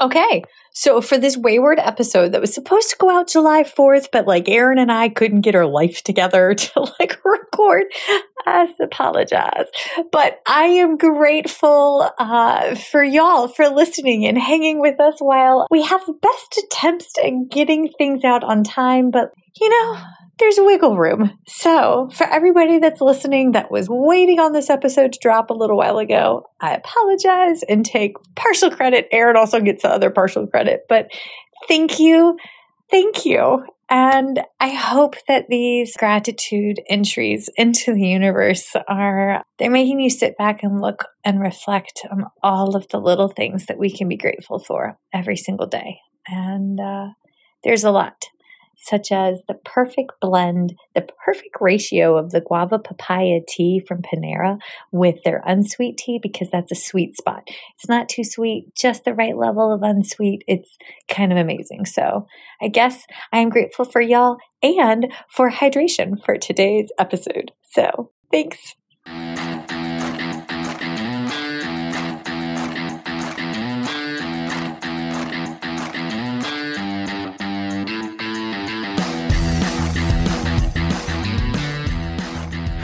Okay, so for this wayward episode that was supposed to go out July 4th, but like Erin and I couldn't get our life together to like record, I apologize. But I am grateful uh, for y'all for listening and hanging with us while we have best attempts at getting things out on time. But you know, there's wiggle room. So, for everybody that's listening that was waiting on this episode to drop a little while ago, I apologize and take partial credit. Erin also gets the other partial credit, but thank you. Thank you. And I hope that these gratitude entries into the universe are, they're making you sit back and look and reflect on all of the little things that we can be grateful for every single day. And uh, there's a lot such as the perfect blend, the perfect ratio of the guava papaya tea from Panera with their unsweet tea because that's a sweet spot. It's not too sweet, just the right level of unsweet. It's kind of amazing. So I guess I am grateful for y'all and for hydration for today's episode. So thanks.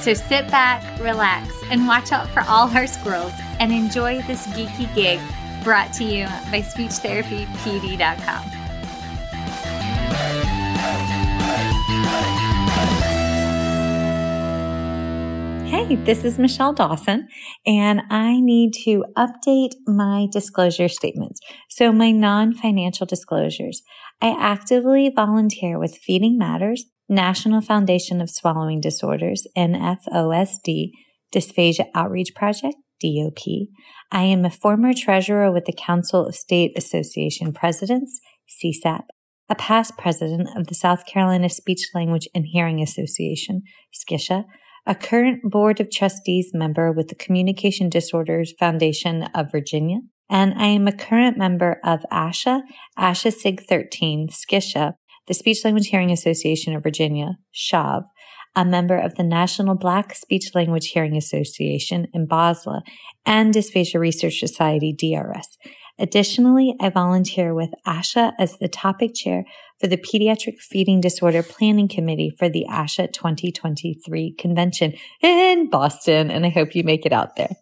So sit back, relax, and watch out for all our squirrels and enjoy this geeky gig brought to you by SpeechTherapyPD.com. Hey, this is Michelle Dawson, and I need to update my disclosure statements. So, my non financial disclosures. I actively volunteer with Feeding Matters, National Foundation of Swallowing Disorders, NFOSD, Dysphagia Outreach Project, DOP. I am a former treasurer with the Council of State Association Presidents, CSAP, a past president of the South Carolina Speech Language and Hearing Association, SCISHA, a current Board of Trustees member with the Communication Disorders Foundation of Virginia, and I am a current member of ASHA, ASHA SIG 13, SCISHA, the Speech Language Hearing Association of Virginia, SHAV, a member of the National Black Speech Language Hearing Association NBASLH and Dysphagia Research Society, DRS. Additionally, I volunteer with ASHA as the topic chair for the Pediatric Feeding Disorder Planning Committee for the ASHA 2023 convention in Boston, and I hope you make it out there.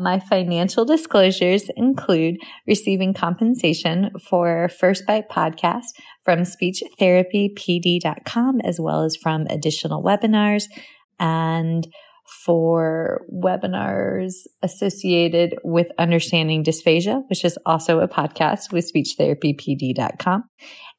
My financial disclosures include receiving compensation for First Bite podcast from speechtherapypd.com, as well as from additional webinars and for webinars associated with understanding dysphagia, which is also a podcast with speechtherapypd.com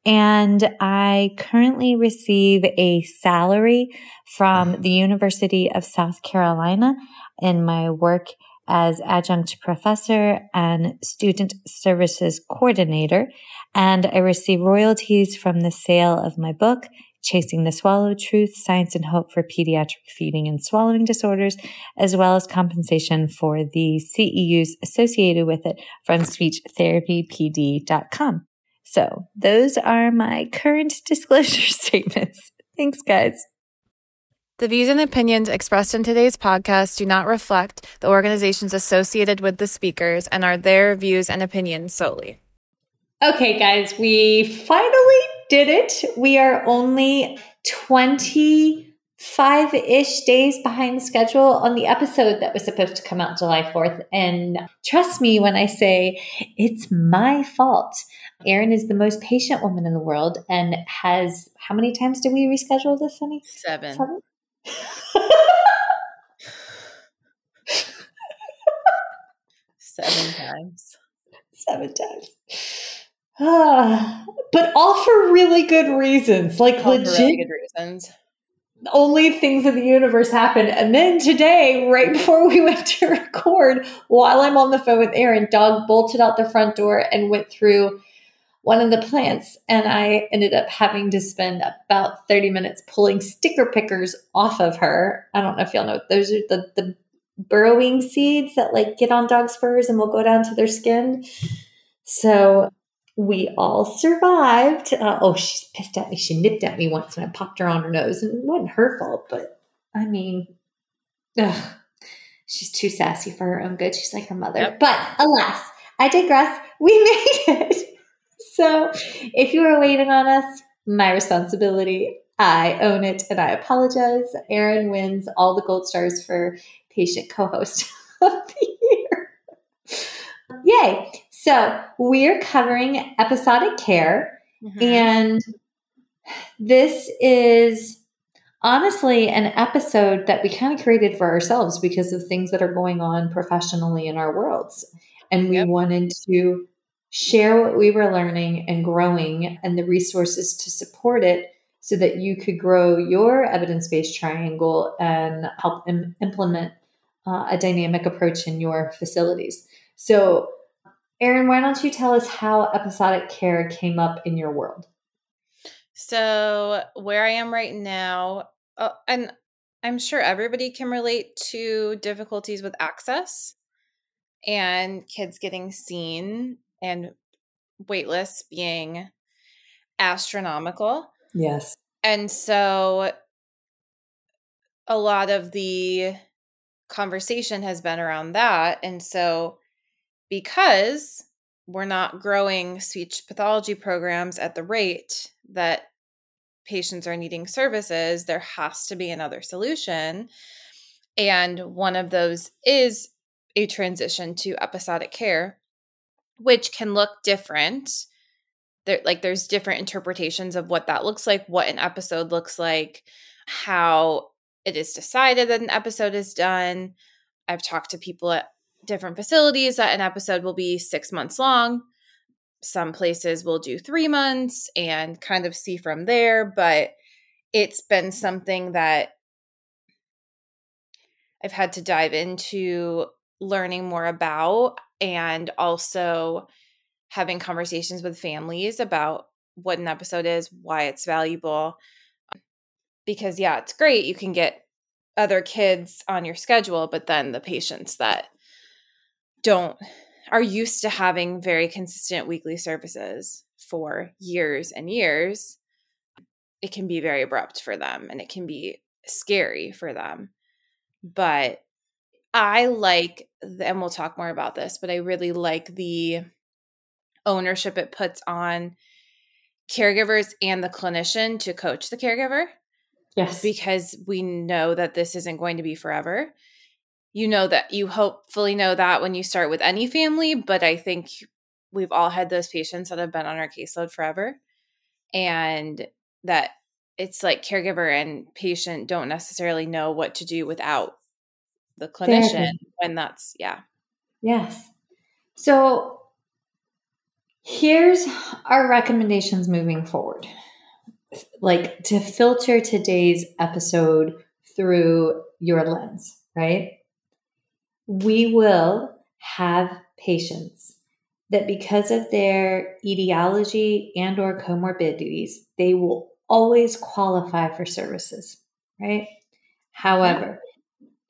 And I currently receive a salary from the University of South Carolina in my work as adjunct professor and student services coordinator. And I receive royalties from the sale of my book, Chasing the Swallow Truth, Science and Hope for Pediatric Feeding and Swallowing Disorders, as well as compensation for the CEUs associated with it from speechtherapypd.com. So those are my current disclosure statements. Thanks, guys. The views and opinions expressed in today's podcast do not reflect the organizations associated with the speakers and are their views and opinions solely. Okay, guys, we finally did it. We are only 25 ish days behind schedule on the episode that was supposed to come out July 4th. And trust me when I say it's my fault. Erin is the most patient woman in the world and has how many times did we reschedule this, Sunny? Seven. Seven? Seven times. Seven times. Ah, but all for really good reasons. Like all legit really reasons. Only things in the universe happen. And then today, right before we went to record, while I'm on the phone with Erin, dog bolted out the front door and went through one of the plants and I ended up having to spend about 30 minutes pulling sticker pickers off of her. I don't know if y'all know those are the the burrowing seeds that like get on dogs' furs and will go down to their skin. So we all survived. Uh, oh, she's pissed at me. She nipped at me once and I popped her on her nose, and it wasn't her fault. But I mean, ugh, she's too sassy for her own good. She's like her mother. Yep. But alas, I digress. We made it. So if you were waiting on us, my responsibility. I own it and I apologize. Erin wins all the gold stars for patient co host of the year. Yay. So we're covering episodic care. Mm-hmm. And this is honestly an episode that we kind of created for ourselves because of things that are going on professionally in our worlds. And we yep. wanted to share what we were learning and growing and the resources to support it so that you could grow your evidence based triangle and help Im- implement uh, a dynamic approach in your facilities. So, Erin, why don't you tell us how episodic care came up in your world? So, where I am right now, uh, and I'm sure everybody can relate to difficulties with access and kids getting seen and waitlists being astronomical. Yes. And so a lot of the conversation has been around that. And so because we're not growing speech pathology programs at the rate that patients are needing services, there has to be another solution. And one of those is a transition to episodic care which can look different. There, like there's different interpretations of what that looks like, what an episode looks like, how it is decided that an episode is done. I've talked to people at different facilities that an episode will be six months long. Some places will do three months and kind of see from there, but it's been something that I've had to dive into learning more about and also having conversations with families about what an episode is, why it's valuable. Um, because, yeah, it's great. You can get other kids on your schedule, but then the patients that don't are used to having very consistent weekly services for years and years, it can be very abrupt for them and it can be scary for them. But I like, and we'll talk more about this, but I really like the ownership it puts on caregivers and the clinician to coach the caregiver. Yes. Because we know that this isn't going to be forever. You know that you hopefully know that when you start with any family, but I think we've all had those patients that have been on our caseload forever. And that it's like caregiver and patient don't necessarily know what to do without the clinician when that's yeah yes so Here's our recommendations moving forward. Like to filter today's episode through your lens, right? We will have patients that because of their etiology and or comorbidities, they will always qualify for services, right? However,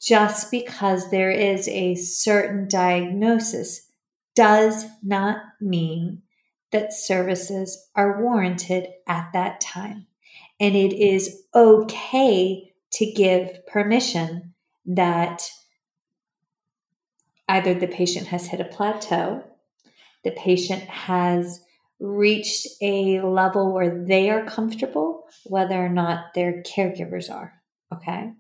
just because there is a certain diagnosis does not mean that services are warranted at that time. And it is okay to give permission that either the patient has hit a plateau, the patient has reached a level where they are comfortable, whether or not their caregivers are. Okay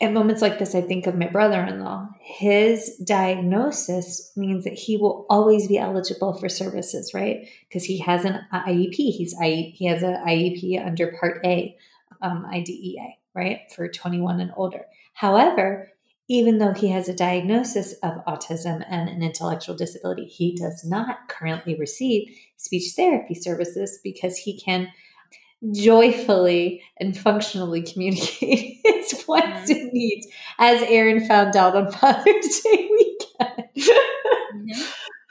at moments like this, I think of my brother in law. His diagnosis means that he will always be eligible for services, right? Because he has an IEP. He's I, he has an IEP under Part A, um, IDEA, right, for 21 and older. However, even though he has a diagnosis of autism and an intellectual disability, he does not currently receive speech therapy services because he can joyfully and functionally communicate his wants mm-hmm. and needs, as Erin found out on Father's Day weekend. Mm-hmm.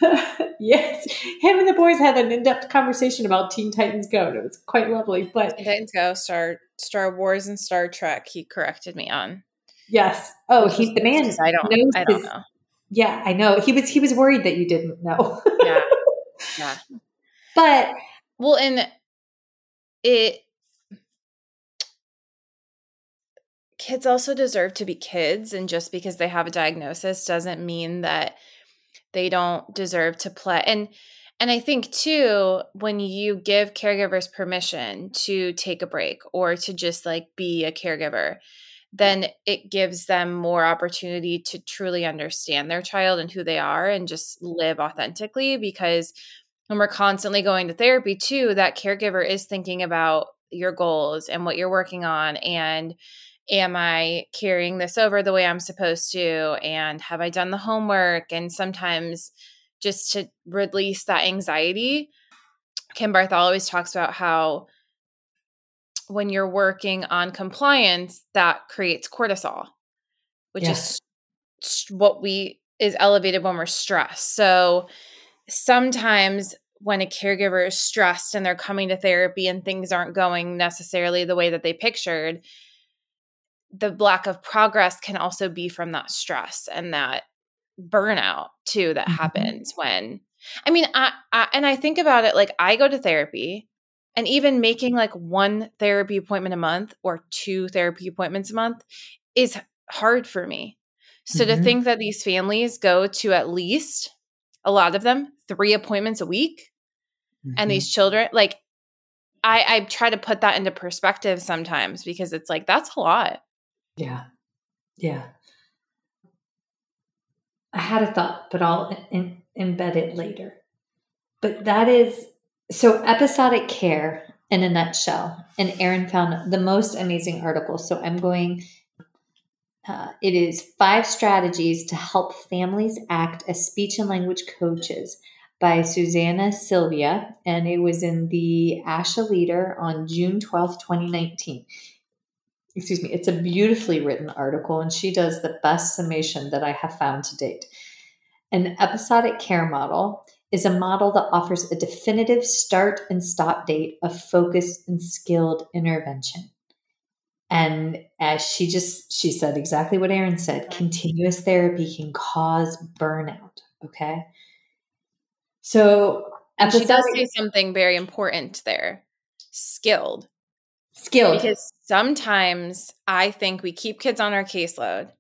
yes, him and the boys had an in-depth conversation about Teen Titans Go. And it was quite lovely. But Teen Titans Go, Star Star Wars, and Star Trek. He corrected me on. Yes. Oh, he's the man. I don't. I don't his, know. Yeah, I know. He was. He was worried that you didn't know. yeah. Yeah. But well, and it kids also deserve to be kids and just because they have a diagnosis doesn't mean that they don't deserve to play and and i think too when you give caregivers permission to take a break or to just like be a caregiver then it gives them more opportunity to truly understand their child and who they are and just live authentically because when we're constantly going to therapy too that caregiver is thinking about your goals and what you're working on and am i carrying this over the way i'm supposed to? And have i done the homework? And sometimes just to release that anxiety kim barthel always talks about how when you're working on compliance that creates cortisol which yes. is what we is elevated when we're stressed. So sometimes when a caregiver is stressed and they're coming to therapy and things aren't going necessarily the way that they pictured, the lack of progress can also be from that stress and that burnout too that mm-hmm. happens when I mean, I, I and I think about it like I go to therapy and even making like one therapy appointment a month or two therapy appointments a month is hard for me. So mm-hmm. to think that these families go to at least a lot of them three appointments a week mm-hmm. and these children like i i try to put that into perspective sometimes because it's like that's a lot. Yeah. Yeah. I had a thought but i'll in, embed it later. But that is so episodic care in a nutshell and erin found the most amazing article. So i'm going uh, it is five strategies to help families act as speech and language coaches by Susanna Sylvia, and it was in the ASHA Leader on June 12th, 2019. Excuse me, it's a beautifully written article, and she does the best summation that I have found to date. An episodic care model is a model that offers a definitive start and stop date of focused and skilled intervention. And as she just she said exactly what Erin said, continuous therapy can cause burnout. Okay. So episode, she does say something very important there. Skilled. Skilled. Because sometimes I think we keep kids on our caseload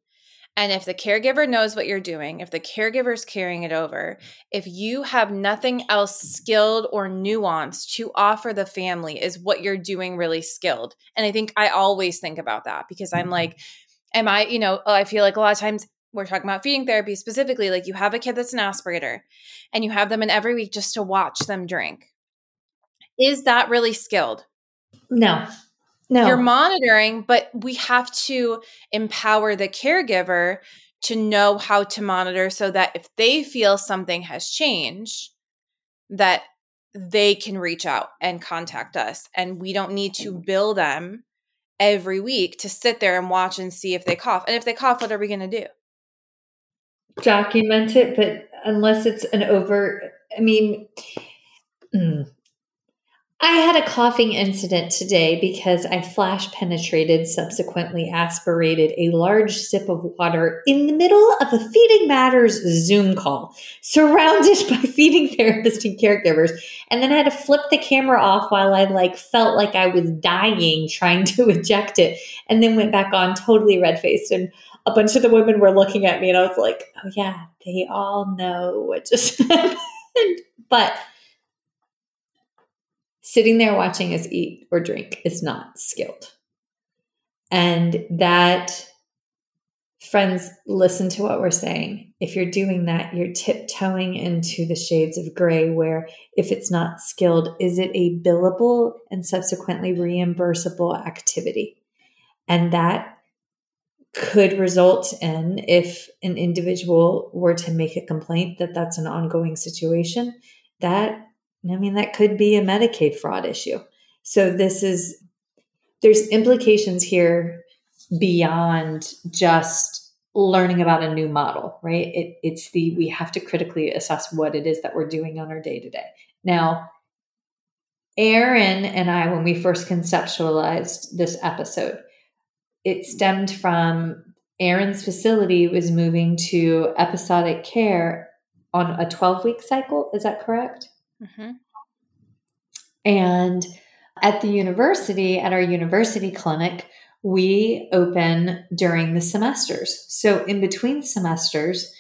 and if the caregiver knows what you're doing, if the caregiver's carrying it over, if you have nothing else skilled or nuanced to offer the family, is what you're doing really skilled? And I think I always think about that because I'm mm-hmm. like, am I, you know, I feel like a lot of times we're talking about feeding therapy specifically, like you have a kid that's an aspirator and you have them in every week just to watch them drink. Is that really skilled? No. No. You're monitoring, but we have to empower the caregiver to know how to monitor so that if they feel something has changed, that they can reach out and contact us and we don't need to bill them every week to sit there and watch and see if they cough and if they cough what are we going to do document it but unless it's an over i mean mm, I had a coughing incident today because I flash penetrated, subsequently aspirated a large sip of water in the middle of a Feeding Matters Zoom call, surrounded by feeding therapists and caregivers. And then I had to flip the camera off while I like felt like I was dying trying to eject it, and then went back on totally red faced. And a bunch of the women were looking at me, and I was like, oh, yeah, they all know what just happened. but sitting there watching us eat or drink is not skilled. And that, friends, listen to what we're saying. If you're doing that, you're tiptoeing into the shades of gray where if it's not skilled, is it a billable and subsequently reimbursable activity? And that could result in if an individual were to make a complaint that that's an ongoing situation that I mean, that could be a Medicaid fraud issue. So this is, there's implications here beyond just learning about a new model, right? It, it's the, we have to critically assess what it is that we're doing on our day to day. Now, Erin and I, when we first conceptualized this episode, it stemmed from Erin's facility was moving to episodic care on a 12 week cycle. Is that correct? Mm-hmm. And at the university, at our university clinic, we open during the semesters. So in between semesters,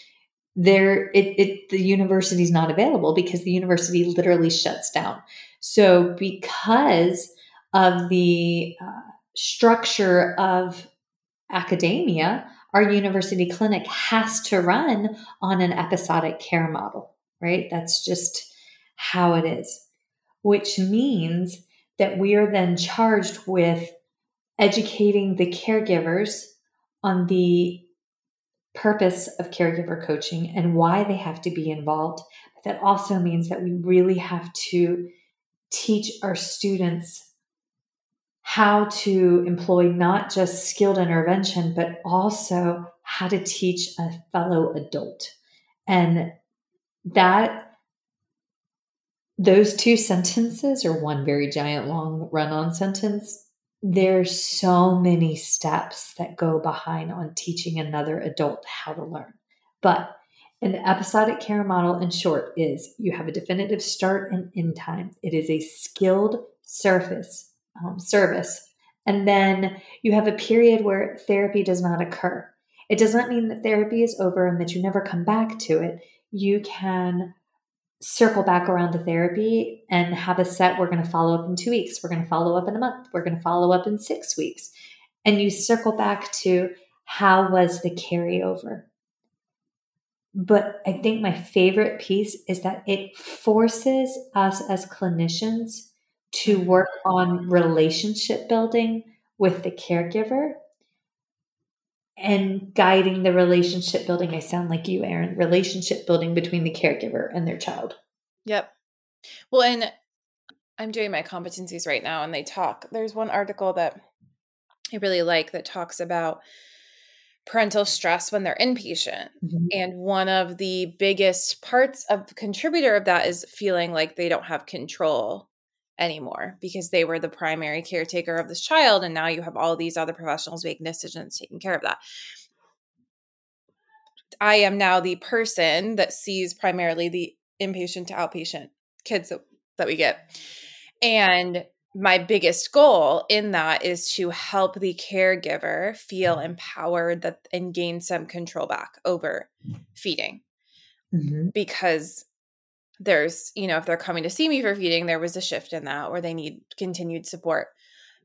there it, it the university is not available because the university literally shuts down. So because of the uh, structure of academia, our university clinic has to run on an episodic care model, right? That's just how it is, which means that we are then charged with educating the caregivers on the purpose of caregiver coaching and why they have to be involved. But that also means that we really have to teach our students how to employ not just skilled intervention, but also how to teach a fellow adult. And that those two sentences, or one very giant long run on sentence, there's so many steps that go behind on teaching another adult how to learn. But an episodic care model, in short, is you have a definitive start and end time. It is a skilled surface um, service, and then you have a period where therapy does not occur. It does not mean that therapy is over and that you never come back to it. You can circle back around to therapy and have a set we're going to follow up in two weeks we're going to follow up in a month we're going to follow up in six weeks. And you circle back to how was the carryover? But i think my favorite piece is that it forces us as clinicians to work on relationship building with the caregiver and guiding the relationship building. I sound like you, Erin, relationship building between the caregiver and their child. Yep. Well, and I'm doing my competencies right now and they talk. There's one article that I really like that talks about parental stress when they're inpatient. Mm-hmm. And one of the biggest parts of the contributor of that is feeling like they don't have control anymore because they were the primary caretaker of this child and now you have all these other professionals making decisions taking care of that i am now the person that sees primarily the inpatient to outpatient kids that, that we get and my biggest goal in that is to help the caregiver feel empowered that and gain some control back over feeding mm-hmm. because there's, you know, if they're coming to see me for feeding, there was a shift in that or they need continued support.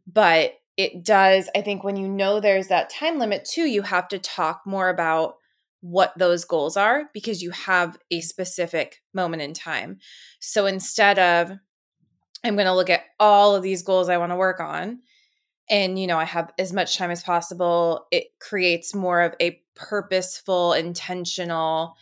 But it does, I think, when you know there's that time limit too, you have to talk more about what those goals are because you have a specific moment in time. So instead of, I'm going to look at all of these goals I want to work on, and you know i have as much time as possible it creates more of a purposeful intentional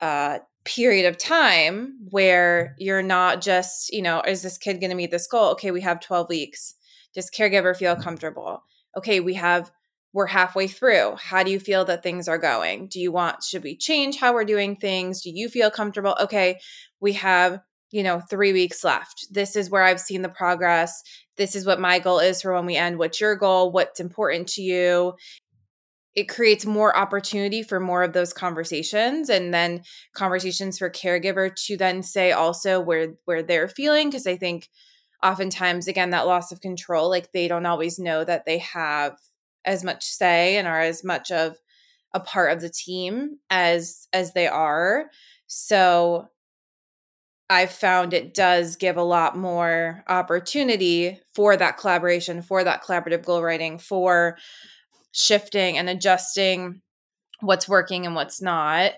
uh, period of time where mm-hmm. you're not just, you know, is this kid going to meet this goal? Okay, we have 12 weeks. Does caregiver feel mm-hmm. comfortable? Okay, we have we're halfway through. How do you feel that things are going? Do you want should we change how we're doing things? Do you feel comfortable? Okay, we have, you know, 3 weeks left. This is where I've seen the progress. This is what my goal is for when we end. What's your goal? What's important to you? It creates more opportunity for more of those conversations and then conversations for caregiver to then say also where where they're feeling because i think oftentimes again that loss of control like they don't always know that they have as much say and are as much of a part of the team as as they are. So i've found it does give a lot more opportunity for that collaboration for that collaborative goal writing for shifting and adjusting what's working and what's not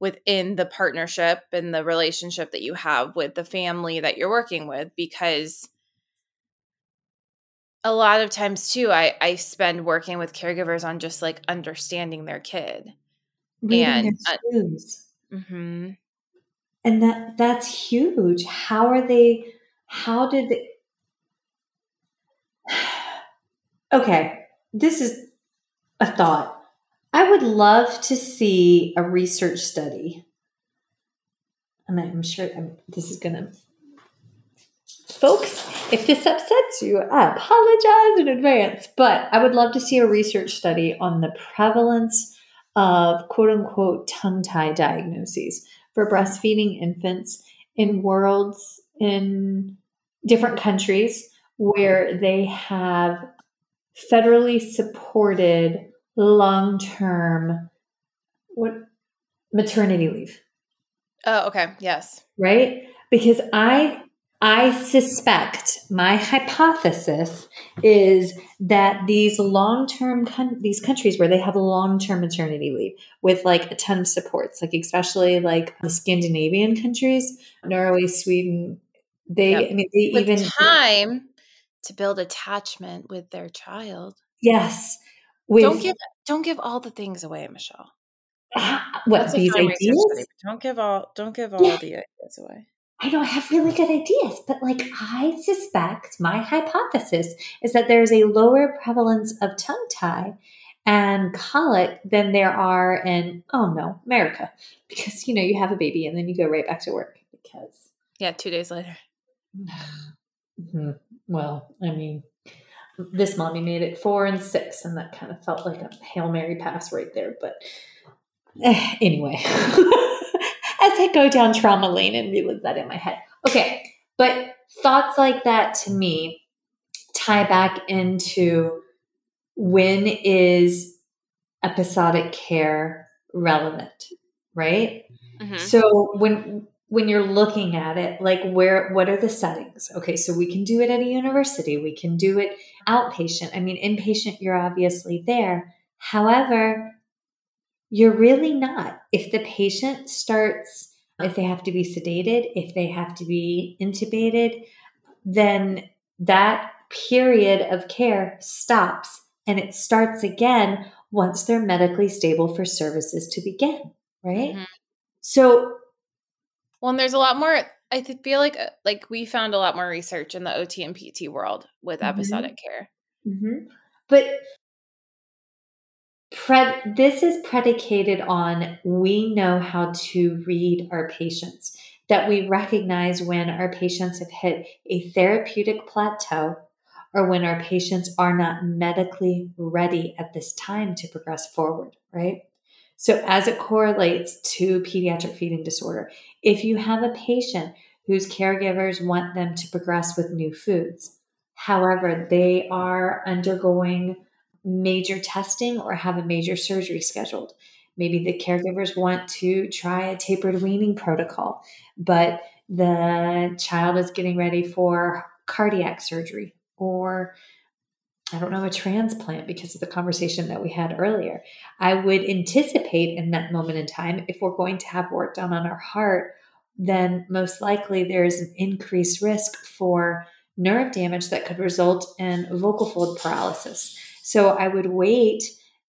within the partnership and the relationship that you have with the family that you're working with because a lot of times too i i spend working with caregivers on just like understanding their kid Reading and uh, mm-hmm. and that that's huge. How are they how did they okay this is a thought. I would love to see a research study. And I'm sure I'm, this is going to. Folks, if this upsets you, I apologize in advance. But I would love to see a research study on the prevalence of quote unquote tongue tie diagnoses for breastfeeding infants in worlds in different countries where they have federally supported long term what maternity leave. Oh, okay. Yes. Right? Because I I suspect my hypothesis is that these long-term these countries where they have long-term maternity leave with like a ton of supports, like especially like the Scandinavian countries, Norway, Sweden, they yep. I mean they with even time to build attachment with their child. Yes. With, don't give don't give all the things away, Michelle. Ah, what these ideas? Study, don't give all don't give all yeah. the ideas away. I know I have really good ideas, but like I suspect my hypothesis is that there's a lower prevalence of tongue tie and colic than there are in oh no America because you know you have a baby and then you go right back to work because yeah two days later. Mm-hmm. Well, I mean, this mommy made it four and six, and that kind of felt like a Hail Mary pass right there. But eh, anyway, as I go down trauma lane and relive that in my head. Okay, but thoughts like that to me tie back into when is episodic care relevant, right? Mm-hmm. So when when you're looking at it like where what are the settings? Okay so we can do it at a university we can do it outpatient. I mean inpatient you're obviously there. However you're really not. If the patient starts if they have to be sedated if they have to be intubated then that period of care stops and it starts again once they're medically stable for services to begin right? Mm-hmm. so well, and there's a lot more. I feel like uh, like we found a lot more research in the OT and PT world with mm-hmm. episodic care. Mm-hmm. But pred- this is predicated on we know how to read our patients, that we recognize when our patients have hit a therapeutic plateau or when our patients are not medically ready at this time to progress forward, right? So, as it correlates to pediatric feeding disorder, if you have a patient whose caregivers want them to progress with new foods, however, they are undergoing major testing or have a major surgery scheduled, maybe the caregivers want to try a tapered weaning protocol, but the child is getting ready for cardiac surgery or I don't know, a transplant because of the conversation that we had earlier. I would anticipate in that moment in time, if we're going to have work done on our heart, then most likely there's an increased risk for nerve damage that could result in vocal fold paralysis. So I would wait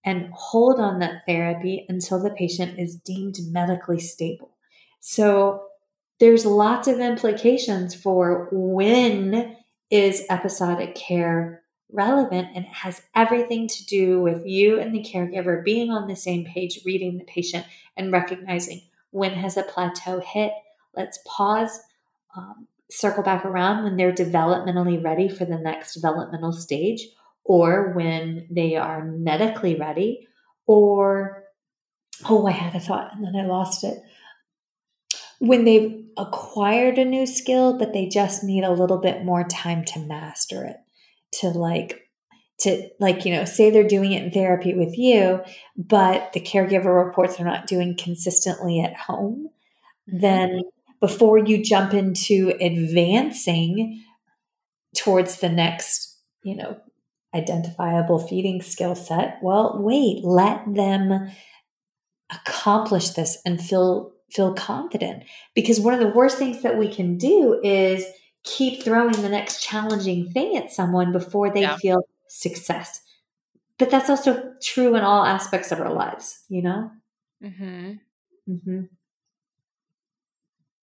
and hold on that therapy until the patient is deemed medically stable. So there's lots of implications for when is episodic care relevant and it has everything to do with you and the caregiver being on the same page, reading the patient and recognizing when has a plateau hit. Let's pause, um, circle back around when they're developmentally ready for the next developmental stage, or when they are medically ready, or oh, I had a thought and then I lost it. When they've acquired a new skill, but they just need a little bit more time to master it to like to like you know say they're doing it in therapy with you but the caregiver reports they're not doing consistently at home mm-hmm. then before you jump into advancing towards the next you know identifiable feeding skill set well wait let them accomplish this and feel feel confident because one of the worst things that we can do is keep throwing the next challenging thing at someone before they yeah. feel success. But that's also true in all aspects of our lives, you know? Mm-hmm. Mm-hmm.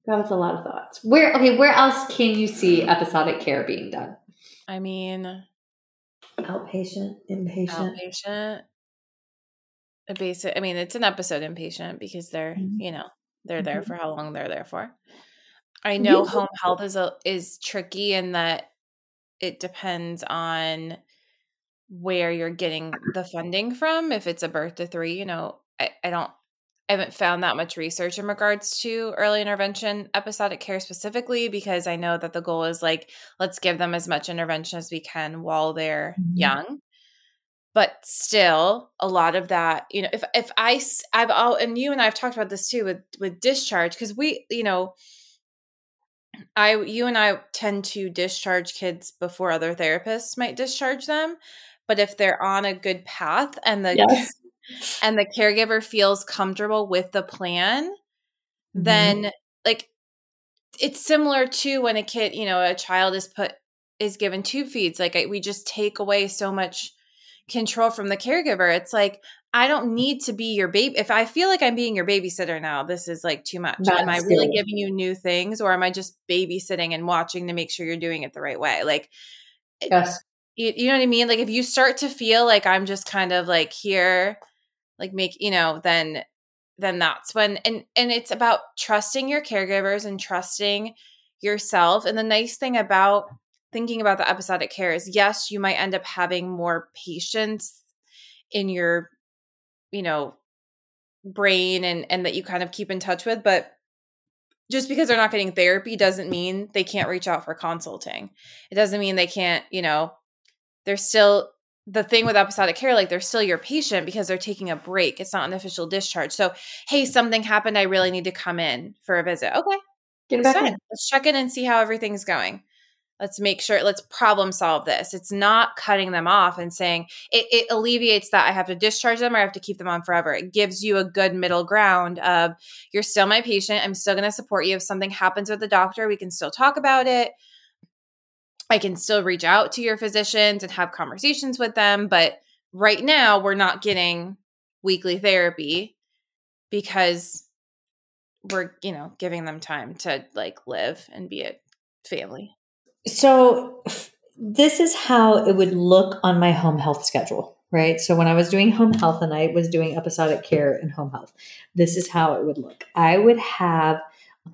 That was a lot of thoughts. Where okay, where else can you see episodic care being done? I mean outpatient, inpatient. Outpatient. A basic I mean, it's an episode inpatient because they're, mm-hmm. you know, they're there mm-hmm. for how long they're there for. I know home health is a, is tricky in that it depends on where you're getting the funding from. If it's a birth to three, you know, I, I don't I haven't found that much research in regards to early intervention episodic care specifically because I know that the goal is like let's give them as much intervention as we can while they're mm-hmm. young. But still, a lot of that, you know, if if I I've all and you and I've talked about this too with with discharge because we, you know, I you and I tend to discharge kids before other therapists might discharge them, but if they're on a good path and the yes. and the caregiver feels comfortable with the plan, mm-hmm. then like it's similar to when a kid, you know, a child is put is given tube feeds like I, we just take away so much control from the caregiver. It's like I don't need to be your baby. If I feel like I'm being your babysitter now, this is like too much. That's am I really good. giving you new things or am I just babysitting and watching to make sure you're doing it the right way? Like, yes. You, you know what I mean? Like, if you start to feel like I'm just kind of like here, like make, you know, then, then that's when, and, and it's about trusting your caregivers and trusting yourself. And the nice thing about thinking about the episodic care is yes, you might end up having more patience in your you know brain and and that you kind of keep in touch with but just because they're not getting therapy doesn't mean they can't reach out for consulting. It doesn't mean they can't you know they're still the thing with episodic care like they're still your patient because they're taking a break. It's not an official discharge. So hey mm-hmm. something happened i really need to come in for a visit. Okay Get back in. let's check in and see how everything's going let's make sure let's problem solve this. It's not cutting them off and saying it, it, alleviates that i have to discharge them or i have to keep them on forever. It gives you a good middle ground of you're still my patient. I'm still going to support you. If something happens with the doctor we can still talk about it. I can still reach out to your physicians and have conversations with them but right now we're not getting weekly therapy because we're you know giving them time to like live and be a family so this is how it would look on my home health schedule, right? So when I was doing home health and I was doing episodic care in home health, this is how it would look. I would have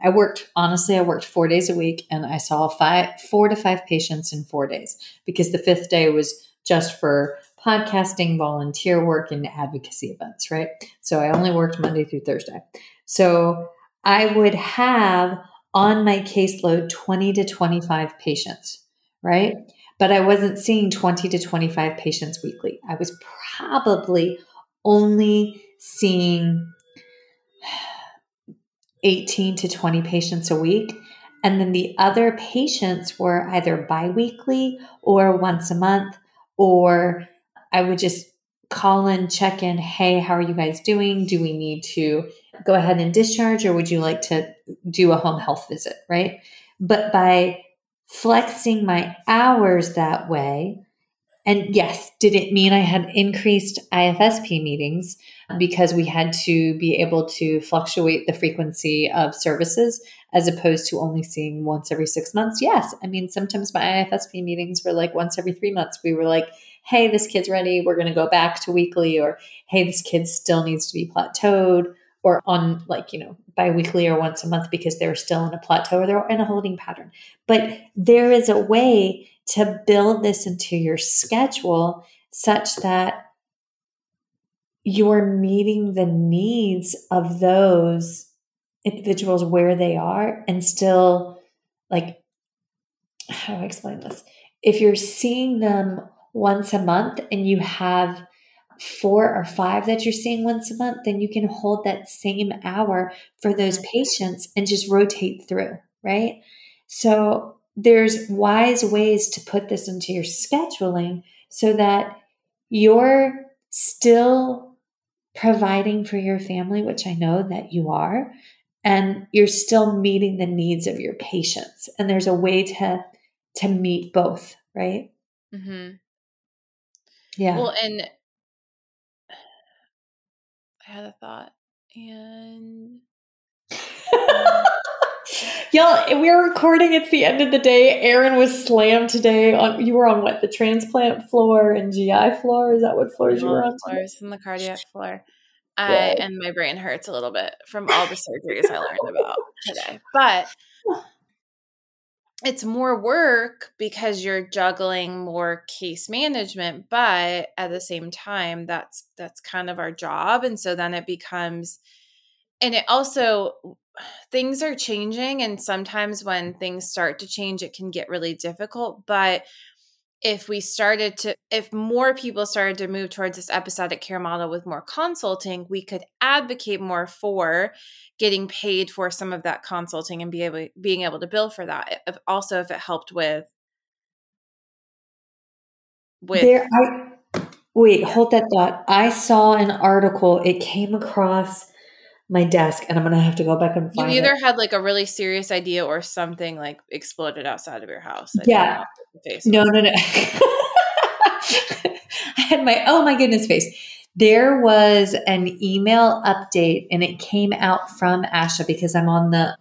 I worked honestly I worked 4 days a week and I saw 5 4 to 5 patients in 4 days because the fifth day was just for podcasting, volunteer work and advocacy events, right? So I only worked Monday through Thursday. So I would have on my caseload 20 to 25 patients, right? But I wasn't seeing 20 to 25 patients weekly. I was probably only seeing 18 to 20 patients a week. And then the other patients were either biweekly or once a month, or I would just call in, check in. Hey, how are you guys doing? Do we need to go ahead and discharge or would you like to do a home health visit, right? But by flexing my hours that way And yes, did it mean I had increased IFSP meetings because we had to be able to fluctuate the frequency of services as opposed to only seeing once every six months? Yes. I mean, sometimes my IFSP meetings were like once every three months. We were like, hey, this kid's ready. We're going to go back to weekly, or hey, this kid still needs to be plateaued, or on like, you know, biweekly or once a month because they're still in a plateau or they're in a holding pattern. But there is a way to build this into your schedule such that you're meeting the needs of those individuals where they are and still like how do I explain this? If you're seeing them once a month and you have four or five that you're seeing once a month, then you can hold that same hour for those patients and just rotate through, right? So there's wise ways to put this into your scheduling so that you're still providing for your family, which I know that you are, and you're still meeting the needs of your patients. And there's a way to to meet both, right? Mm-hmm. Yeah. Well, and I had a thought, and y'all, we're recording. It's the end of the day. Erin was slammed today. On you were on what the transplant floor and GI floor. Is that what floors you were on? Floors and the cardiac floor. I, yeah. and my brain hurts a little bit from all the surgeries I learned about today. But it's more work because you're juggling more case management but at the same time that's that's kind of our job and so then it becomes and it also things are changing and sometimes when things start to change it can get really difficult but if we started to if more people started to move towards this episodic care model with more consulting we could advocate more for getting paid for some of that consulting and be able being able to bill for that if, also if it helped with with there i wait hold that thought. I saw an article it came across my desk and I'm gonna have to go back and find You either it. had like a really serious idea or something like exploded outside of your house. yeah. No, no, no. I had my oh my goodness face. There was an email update and it came out from ASHA because I'm on the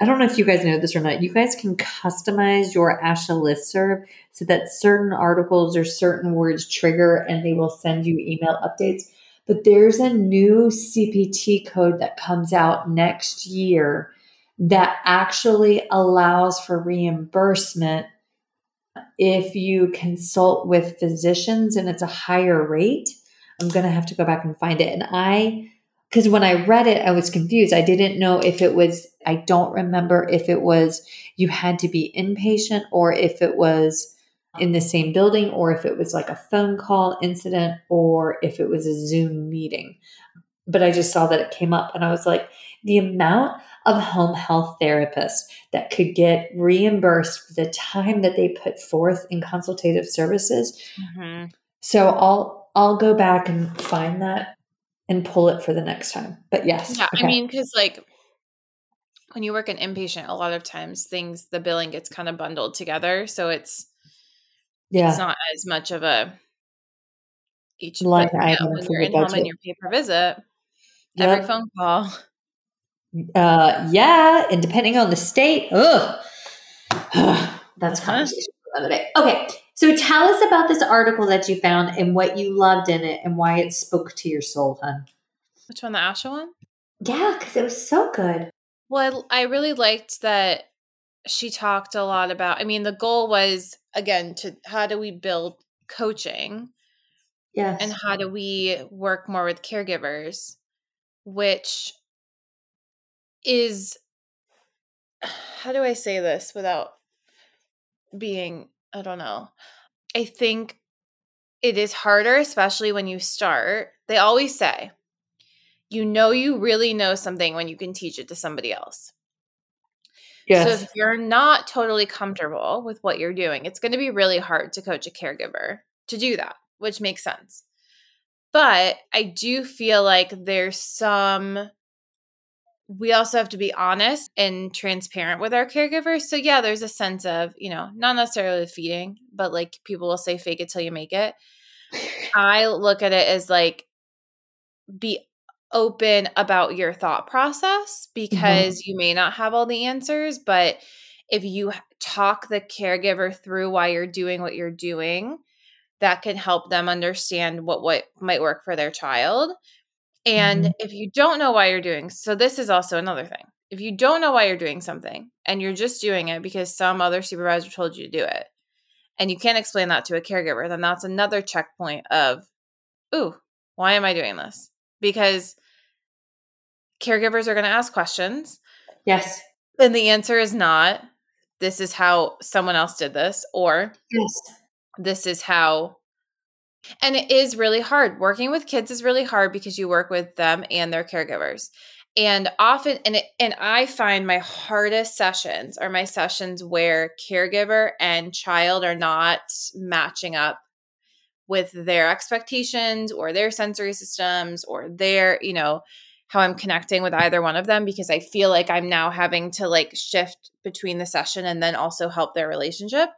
I don't know if you guys know this or not. You guys can customize your ASHA listserv so that certain articles or certain words trigger and they will send you email updates. But there's a new CPT code that comes out next year that actually allows for reimbursement if you consult with physicians and it's a higher rate. I'm going to have to go back and find it. And I, because when I read it, I was confused. I didn't know if it was, I don't remember if it was you had to be inpatient or if it was in the same building or if it was like a phone call incident or if it was a Zoom meeting. But I just saw that it came up and I was like, the amount of home health therapists that could get reimbursed for the time that they put forth in consultative services. Mm-hmm. So I'll I'll go back and find that and pull it for the next time. But yes. Yeah, okay. I mean cuz like when you work an inpatient a lot of times things the billing gets kind of bundled together so it's yeah. it's not as much of a each line item when you're in home and your pay per visit, yep. every phone call. Uh, yeah, and depending on the state, ugh, that's conversation for another day. Okay, so tell us about this article that you found and what you loved in it and why it spoke to your soul, hun. Which one, the Asha one? Yeah, because it was so good. Well, I, I really liked that she talked a lot about. I mean, the goal was again to how do we build coaching yes and how do we work more with caregivers which is how do i say this without being i don't know i think it is harder especially when you start they always say you know you really know something when you can teach it to somebody else Yes. So if you're not totally comfortable with what you're doing, it's going to be really hard to coach a caregiver to do that, which makes sense. But I do feel like there's some we also have to be honest and transparent with our caregivers. So yeah, there's a sense of, you know, not necessarily feeding, but like people will say fake it till you make it. I look at it as like be open about your thought process mm-hmm. because mm-hmm. you may not have all the answers, but if you talk the caregiver through why you're doing what you're doing, that can help them understand what what might work for their child and mm-hmm. if you don't know why you're doing, so this is also another thing. If you don't know why you're doing something and you're just doing it because some other supervisor told you to do it, and you can't explain that to a caregiver, then that's another checkpoint of, ooh, why am I doing this? Because caregivers are going to ask questions. Yes. And the answer is not, this is how someone else did this, or yes. this is how and it is really hard. Working with kids is really hard because you work with them and their caregivers. And often and it, and I find my hardest sessions are my sessions where caregiver and child are not matching up with their expectations or their sensory systems or their, you know, how I'm connecting with either one of them because I feel like I'm now having to like shift between the session and then also help their relationship.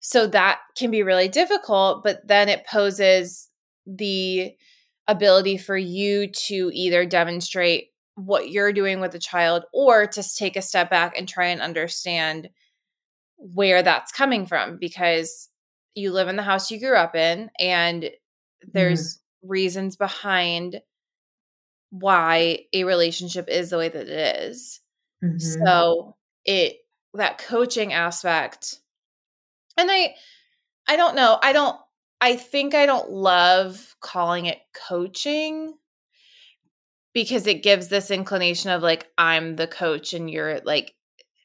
So that can be really difficult, but then it poses the ability for you to either demonstrate what you're doing with the child or to take a step back and try and understand where that's coming from because you live in the house you grew up in and there's mm-hmm. reasons behind why a relationship is the way that it is. Mm-hmm. So it that coaching aspect and I I don't know. I don't I think I don't love calling it coaching because it gives this inclination of like I'm the coach and you're like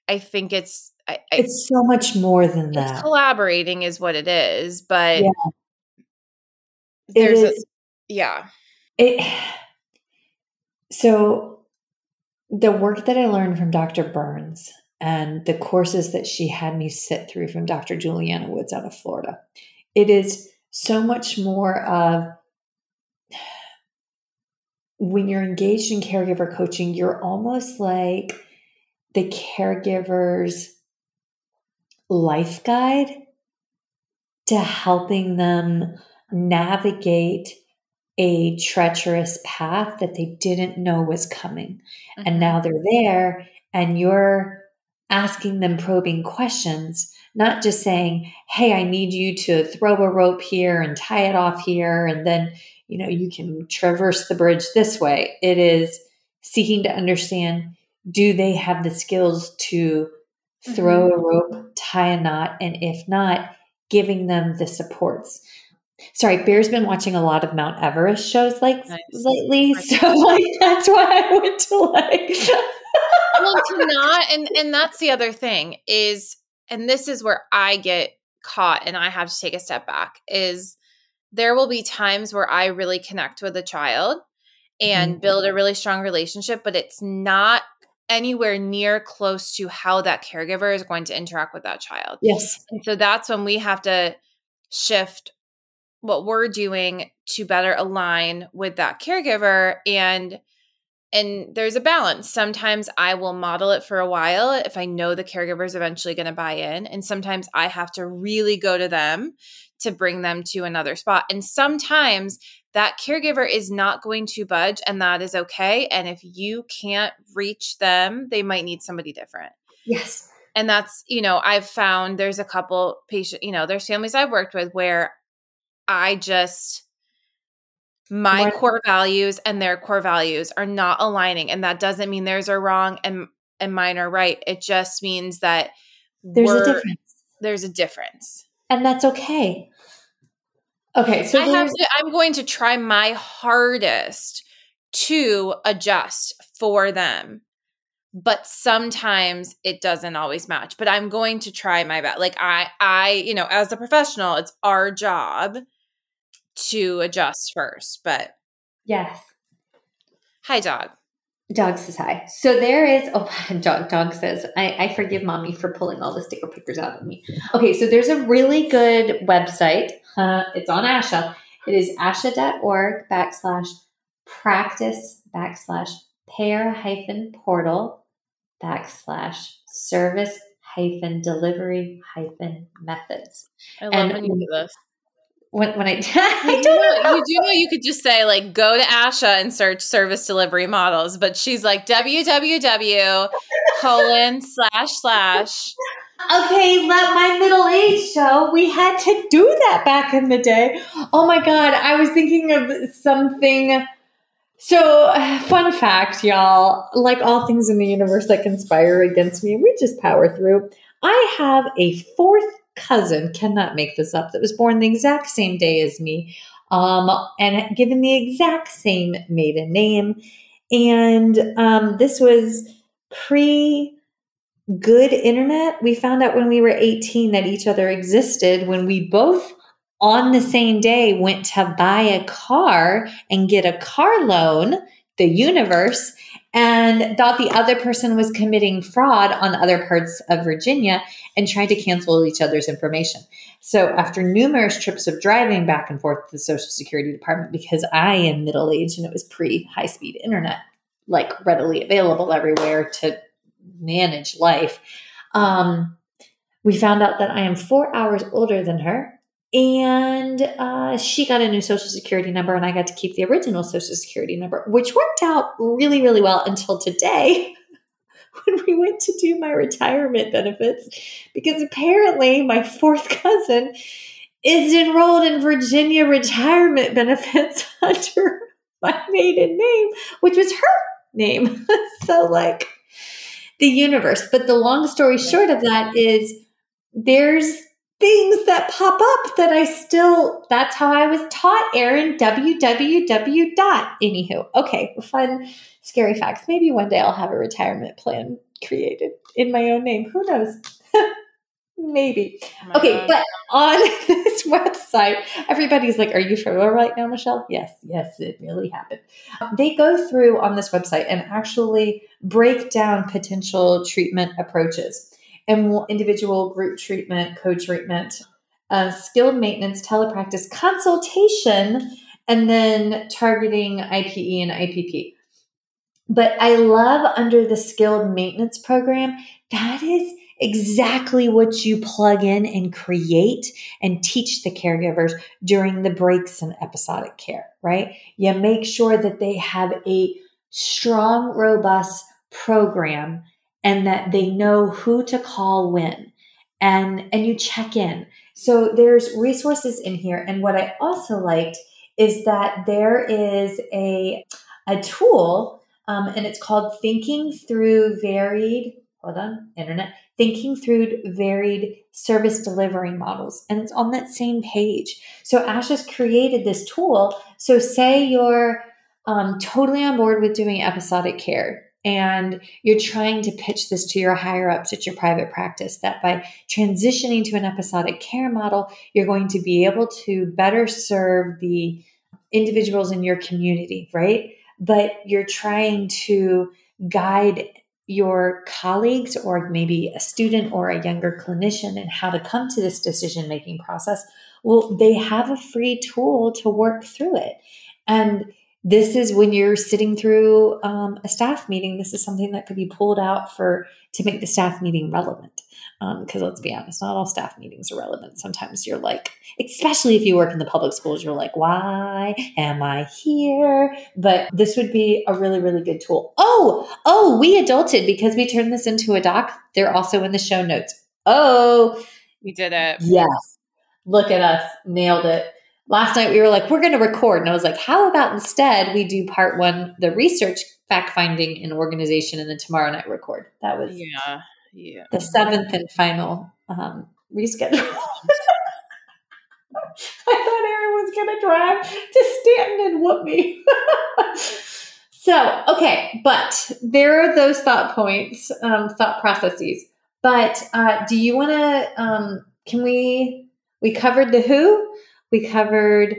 I think it's I, it's so much more than that. Collaborating is what it is, but yeah. there's a yeah. It so the work that I learned from Dr. Burns and the courses that she had me sit through from Dr. Juliana Woods out of Florida. It is so much more of when you're engaged in caregiver coaching, you're almost like the caregiver's life guide to helping them navigate a treacherous path that they didn't know was coming. Mm-hmm. And now they're there, and you're asking them probing questions, not just saying, Hey, I need you to throw a rope here and tie it off here. And then, you know, you can traverse the bridge this way. It is seeking to understand do they have the skills to throw mm-hmm. a rope, tie a knot? And if not, giving them the supports. Sorry, Bear's been watching a lot of Mount Everest shows like nice. lately, so like that's why I went to like well, to not, and and that's the other thing is, and this is where I get caught, and I have to take a step back. Is there will be times where I really connect with a child and mm-hmm. build a really strong relationship, but it's not anywhere near close to how that caregiver is going to interact with that child. Yes. And so that's when we have to shift what we're doing to better align with that caregiver and and there's a balance. Sometimes I will model it for a while if I know the caregiver is eventually going to buy in. And sometimes I have to really go to them to bring them to another spot. And sometimes that caregiver is not going to budge, and that is okay. And if you can't reach them, they might need somebody different. Yes. And that's, you know, I've found there's a couple patient, you know, there's families I've worked with where I just, my core values and their core values are not aligning and that doesn't mean theirs are wrong and and mine are right. It just means that there's a difference. there's a difference. And that's okay. Okay so I have to, i'm going to try my hardest to adjust for them but sometimes it doesn't always match but i'm going to try my best like i i you know as a professional it's our job to adjust first, but yes. Hi, dog. Dog says hi. So there is oh dog dog says, I, I forgive mommy for pulling all the sticker pickers out of me. Okay, so there's a really good website. Uh, it's on ASHA. It is asha.org backslash practice backslash pair hyphen portal backslash service hyphen delivery hyphen methods. I love and when you do this. When, when I, I don't know, you do know you could just say like go to Asha and search service delivery models, but she's like www colon slash slash. Okay, let my middle age show. We had to do that back in the day. Oh my god, I was thinking of something so, fun fact, y'all like all things in the universe that conspire against me, we just power through. I have a fourth cousin, cannot make this up, that was born the exact same day as me um, and given the exact same maiden name. And um, this was pre good internet. We found out when we were 18 that each other existed when we both on the same day went to buy a car and get a car loan, the universe, and thought the other person was committing fraud on other parts of Virginia and tried to cancel each other's information. So, after numerous trips of driving back and forth to the Social Security Department, because I am middle aged and it was pre high speed internet, like readily available everywhere to manage life, um, we found out that I am four hours older than her and uh, she got a new social security number and i got to keep the original social security number which worked out really really well until today when we went to do my retirement benefits because apparently my fourth cousin is enrolled in virginia retirement benefits under my maiden name which was her name. So like the universe. But the long story short of that is there's things that pop up that I still, that's how I was taught, Erin, www dot. Anywho, okay, fun, scary facts. Maybe one day I'll have a retirement plan created in my own name. Who knows? Maybe. Oh okay, God. but on this website, everybody's like, Are you sure right now, Michelle? Yes, yes, it really happened. They go through on this website and actually break down potential treatment approaches and individual group treatment, co treatment, uh, skilled maintenance, telepractice, consultation, and then targeting IPE and IPP. But I love under the skilled maintenance program, that is exactly what you plug in and create and teach the caregivers during the breaks in episodic care, right? You make sure that they have a strong, robust program and that they know who to call when. And and you check in. So there's resources in here. And what i also liked is that there is a a tool um, and it's called thinking through varied hold on internet thinking through varied service delivery models. And it's on that same page. So ASHA has created this tool. So say you're um, totally on board with doing episodic care and you're trying to pitch this to your higher ups at your private practice that by transitioning to an episodic care model, you're going to be able to better serve the individuals in your community, right? But you're trying to guide your colleagues or maybe a student or a younger clinician and how to come to this decision making process. Well, they have a free tool to work through it. And this is when you're sitting through um, a staff meeting this is something that could be pulled out for to make the staff meeting relevant. Because um, let's be honest not all staff meetings are relevant. Sometimes you're like especially if you work in the public schools you're like why am i here? But this would be a really really good tool. Oh oh we adulted because we turned this into a doc they're also in the show notes. Oh. We did it. Yes. Look at us nailed it last night we were like, we're going to record. And I was like, how about instead we do part one, the research, fact finding, and organization, and then tomorrow night record. That was yeah, yeah. the seventh and final um, reschedule. I thought Erin was going to drive to Staunton and whoop me. so, okay, but there are those thought points, um, thought processes. But uh, do you want to? Um, can we? We covered the who. We covered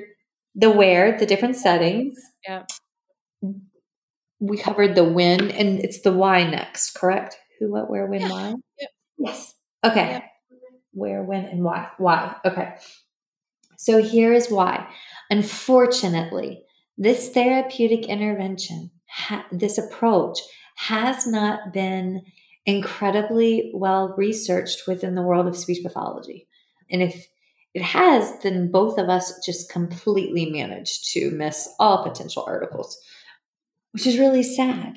the where, the different settings. Yeah. We covered the when, and it's the why next, correct? Who, what, where, when, yeah. why? Yep. Yes. Okay. Yep. Where, when, and why. Why. Okay. So here is why. Unfortunately, this therapeutic intervention ha- this approach has not been incredibly well researched within the world of speech pathology. And if it has, then both of us just completely managed to miss all potential articles, which is really sad.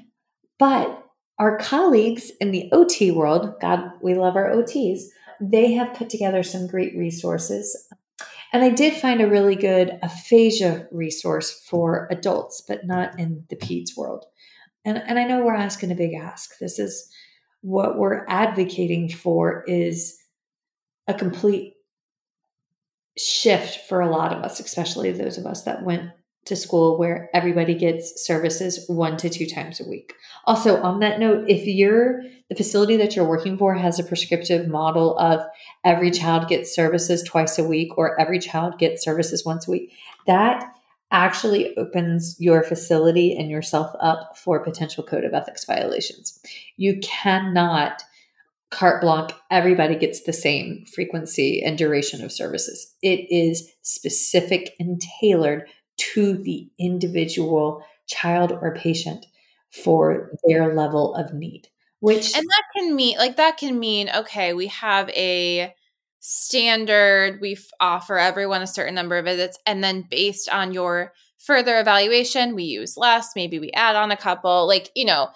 But our colleagues in the OT world, God, we love our OTs, they have put together some great resources. And I did find a really good aphasia resource for adults, but not in the PEDS world. And, and I know we're asking a big ask. This is what we're advocating for is a complete shift for a lot of us, especially those of us that went to school where everybody gets services one to two times a week. Also, on that note, if you're the facility that you're working for has a prescriptive model of every child gets services twice a week or every child gets services once a week, that actually opens your facility and yourself up for potential code of ethics violations. You cannot carte blanche, everybody gets the same frequency and duration of services. It is specific and tailored to the individual child or patient for their level of need. Which and that can mean like that can mean okay, we have a standard, we offer everyone a certain number of visits, and then based on your further evaluation, we use less. Maybe we add on a couple. Like you know,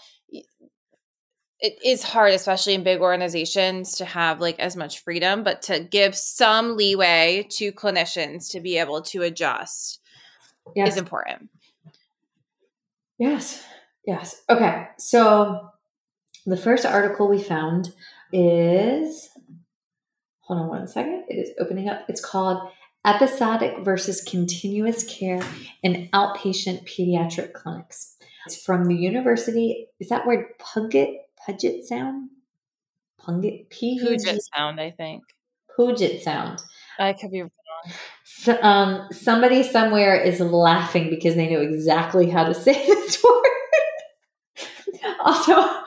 it is hard, especially in big organizations, to have like as much freedom, but to give some leeway to clinicians to be able to adjust yes. is important. Yes. Yes. Okay. So the first article we found is hold on one second. It is opening up. It's called Episodic versus Continuous Care in Outpatient Pediatric Clinics. It's from the University. Is that word Puget Puget Sound? Puget, Puget Sound, I think. Puget Sound. I could be wrong. So, um, somebody somewhere is laughing because they know exactly how to say this word. also,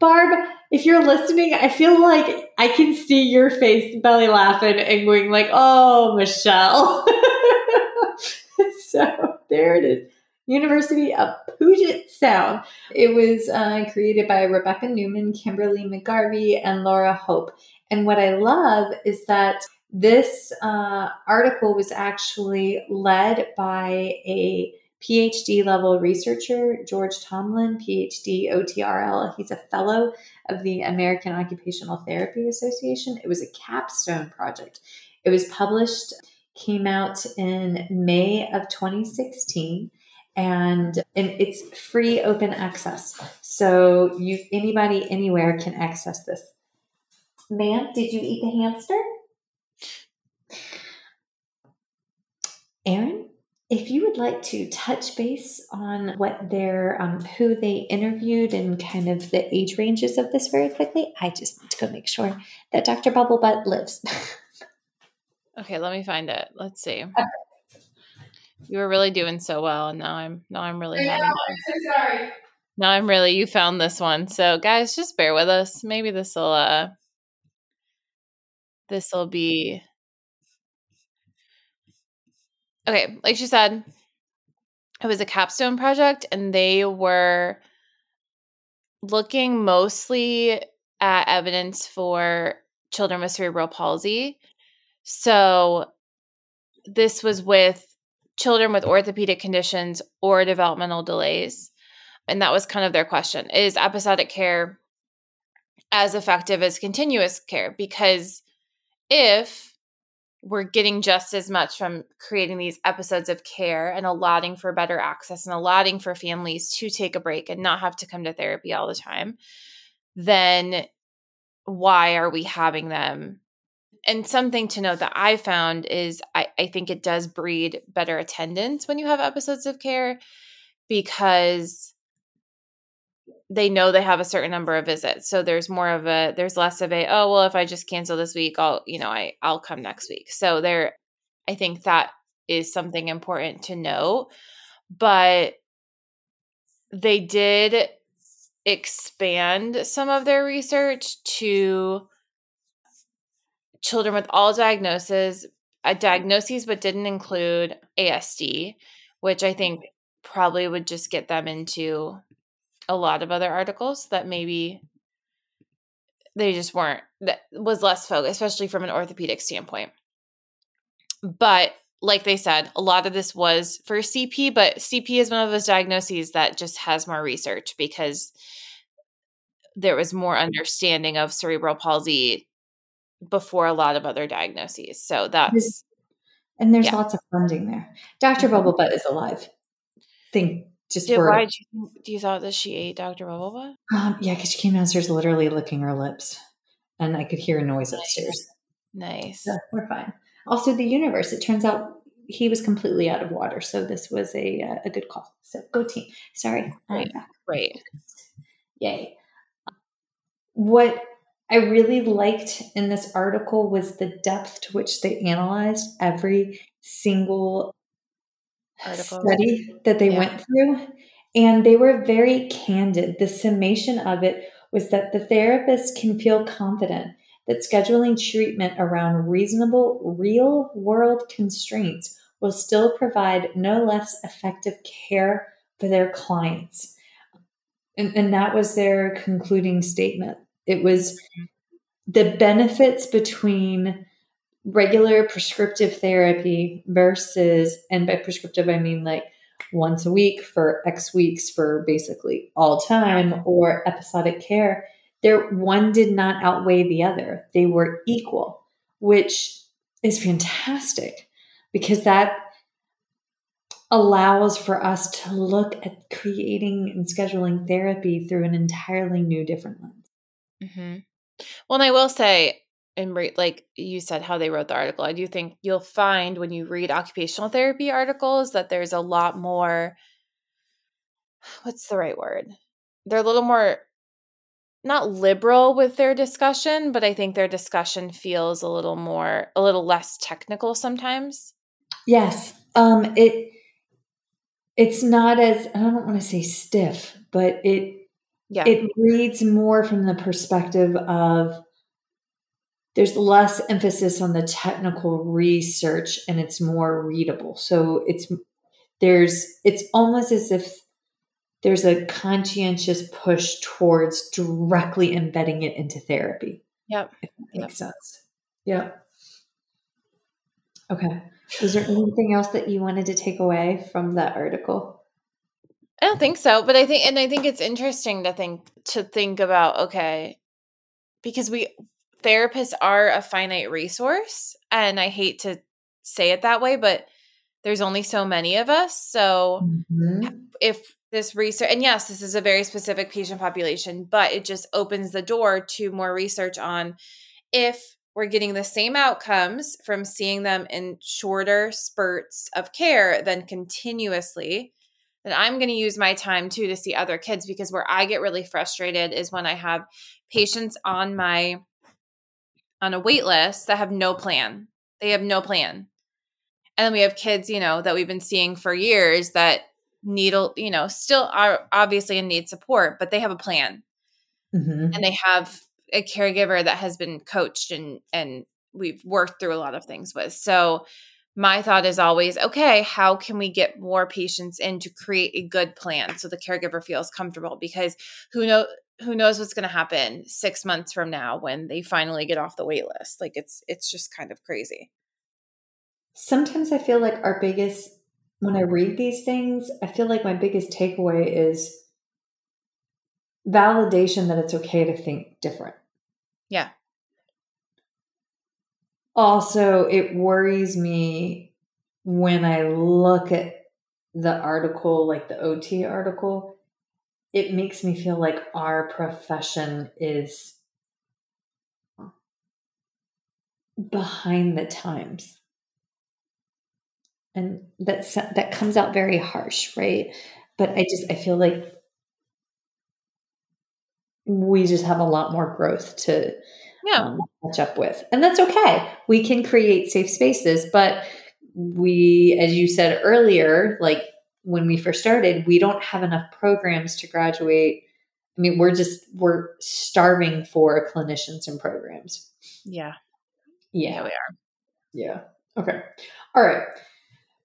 Barb, if you're listening, I feel like I can see your face belly laughing and going like, "Oh, Michelle." so there it is. University of Puget Sound. It was uh, created by Rebecca Newman, Kimberly McGarvey, and Laura Hope. And what I love is that this uh, article was actually led by a PhD level researcher, George Tomlin, PhD OTRL. He's a fellow of the American Occupational Therapy Association. It was a capstone project. It was published, came out in May of 2016 and and it's free open access. So you anybody anywhere can access this. Ma'am did you eat the hamster? Erin if you would like to touch base on what their um, who they interviewed and kind of the age ranges of this very quickly i just need to go make sure that dr bubblebutt lives. Okay let me find it. Let's see. Okay. You were really doing so well, and now I'm now I'm really. I know, I'm so sorry. Now I'm really you found this one. So guys, just bear with us. Maybe this will uh this will be okay. Like she said, it was a capstone project, and they were looking mostly at evidence for children with cerebral palsy. So this was with children with orthopedic conditions or developmental delays. And that was kind of their question Is episodic care as effective as continuous care? Because if we're getting just as much from creating these episodes of care and allotting for better access and allotting for families to take a break and not have to come to therapy all the time, then why are we having them and something to note that I found is I, I think it does breed better attendance when you have episodes of care because they know they have a certain number of visits. So there's more of a there's less of a, oh well if I just cancel this week, I'll, you know, I I'll come next week. So there I think that is something important to note. But they did expand some of their research to children with all diagnoses, uh, diagnoses, but didn't include ASD, which I think probably would just get them into a lot of other articles that maybe they just weren't that was less focused, especially from an orthopedic standpoint. But like they said, a lot of this was for CP, but CP is one of those diagnoses that just has more research because there was more understanding of cerebral palsy before a lot of other diagnoses. So that's and there's yeah. lots of funding there. Dr. Mm-hmm. Bubblebutt is alive. Think just Did, why do you, do you thought that she ate Dr. Bubblebutt? Um, yeah, because she came downstairs literally licking her lips, and I could hear a noise upstairs. Nice. So we're fine. Also, the universe. It turns out he was completely out of water, so this was a uh, a good call. So go team. Sorry. Right. Right. Yay. What I really liked in this article was the depth to which they analyzed every single Article. study that they yeah. went through. And they were very candid. The summation of it was that the therapist can feel confident that scheduling treatment around reasonable real world constraints will still provide no less effective care for their clients. And, and that was their concluding statement. It was the benefits between regular prescriptive therapy versus, and by prescriptive, I mean like once a week for X weeks for basically all time or episodic care, there one did not outweigh the other. They were equal, which is fantastic because that allows for us to look at creating and scheduling therapy through an entirely new different lens. Mm-hmm. Well, and I will say, and re- like you said, how they wrote the article, I do think you'll find when you read occupational therapy articles that there's a lot more. What's the right word? They're a little more not liberal with their discussion, but I think their discussion feels a little more, a little less technical sometimes. Yes. Um, it, it's not as, I don't want to say stiff, but it, yeah. it reads more from the perspective of there's less emphasis on the technical research and it's more readable. So it's there's it's almost as if there's a conscientious push towards directly embedding it into therapy. Yep. If that makes yep. sense. Yep. Okay. Is there anything else that you wanted to take away from that article? I don't think so, but I think and I think it's interesting to think to think about okay, because we therapists are a finite resource and I hate to say it that way, but there's only so many of us. So mm-hmm. if this research and yes, this is a very specific patient population, but it just opens the door to more research on if we're getting the same outcomes from seeing them in shorter spurts of care than continuously then i'm going to use my time too to see other kids because where i get really frustrated is when i have patients on my on a wait list that have no plan. They have no plan. And then we have kids you know that we've been seeing for years that need you know still are obviously in need support but they have a plan. Mm-hmm. and they have a caregiver that has been coached and and we've worked through a lot of things with. So my thought is always okay how can we get more patients in to create a good plan so the caregiver feels comfortable? Because who know who knows what's going to happen 6 months from now when they finally get off the wait list. Like it's it's just kind of crazy. Sometimes i feel like our biggest when i read these things i feel like my biggest takeaway is validation that it's okay to think different. Yeah also, it worries me when I look at the article, like the OT article, it makes me feel like our profession is behind the times. And that's that comes out very harsh, right? But I just I feel like we just have a lot more growth to yeah. um, catch up with. And that's okay. We can create safe spaces, but we, as you said earlier, like when we first started, we don't have enough programs to graduate. I mean, we're just, we're starving for clinicians and programs. Yeah. Yeah. yeah we are. Yeah. Okay. All right.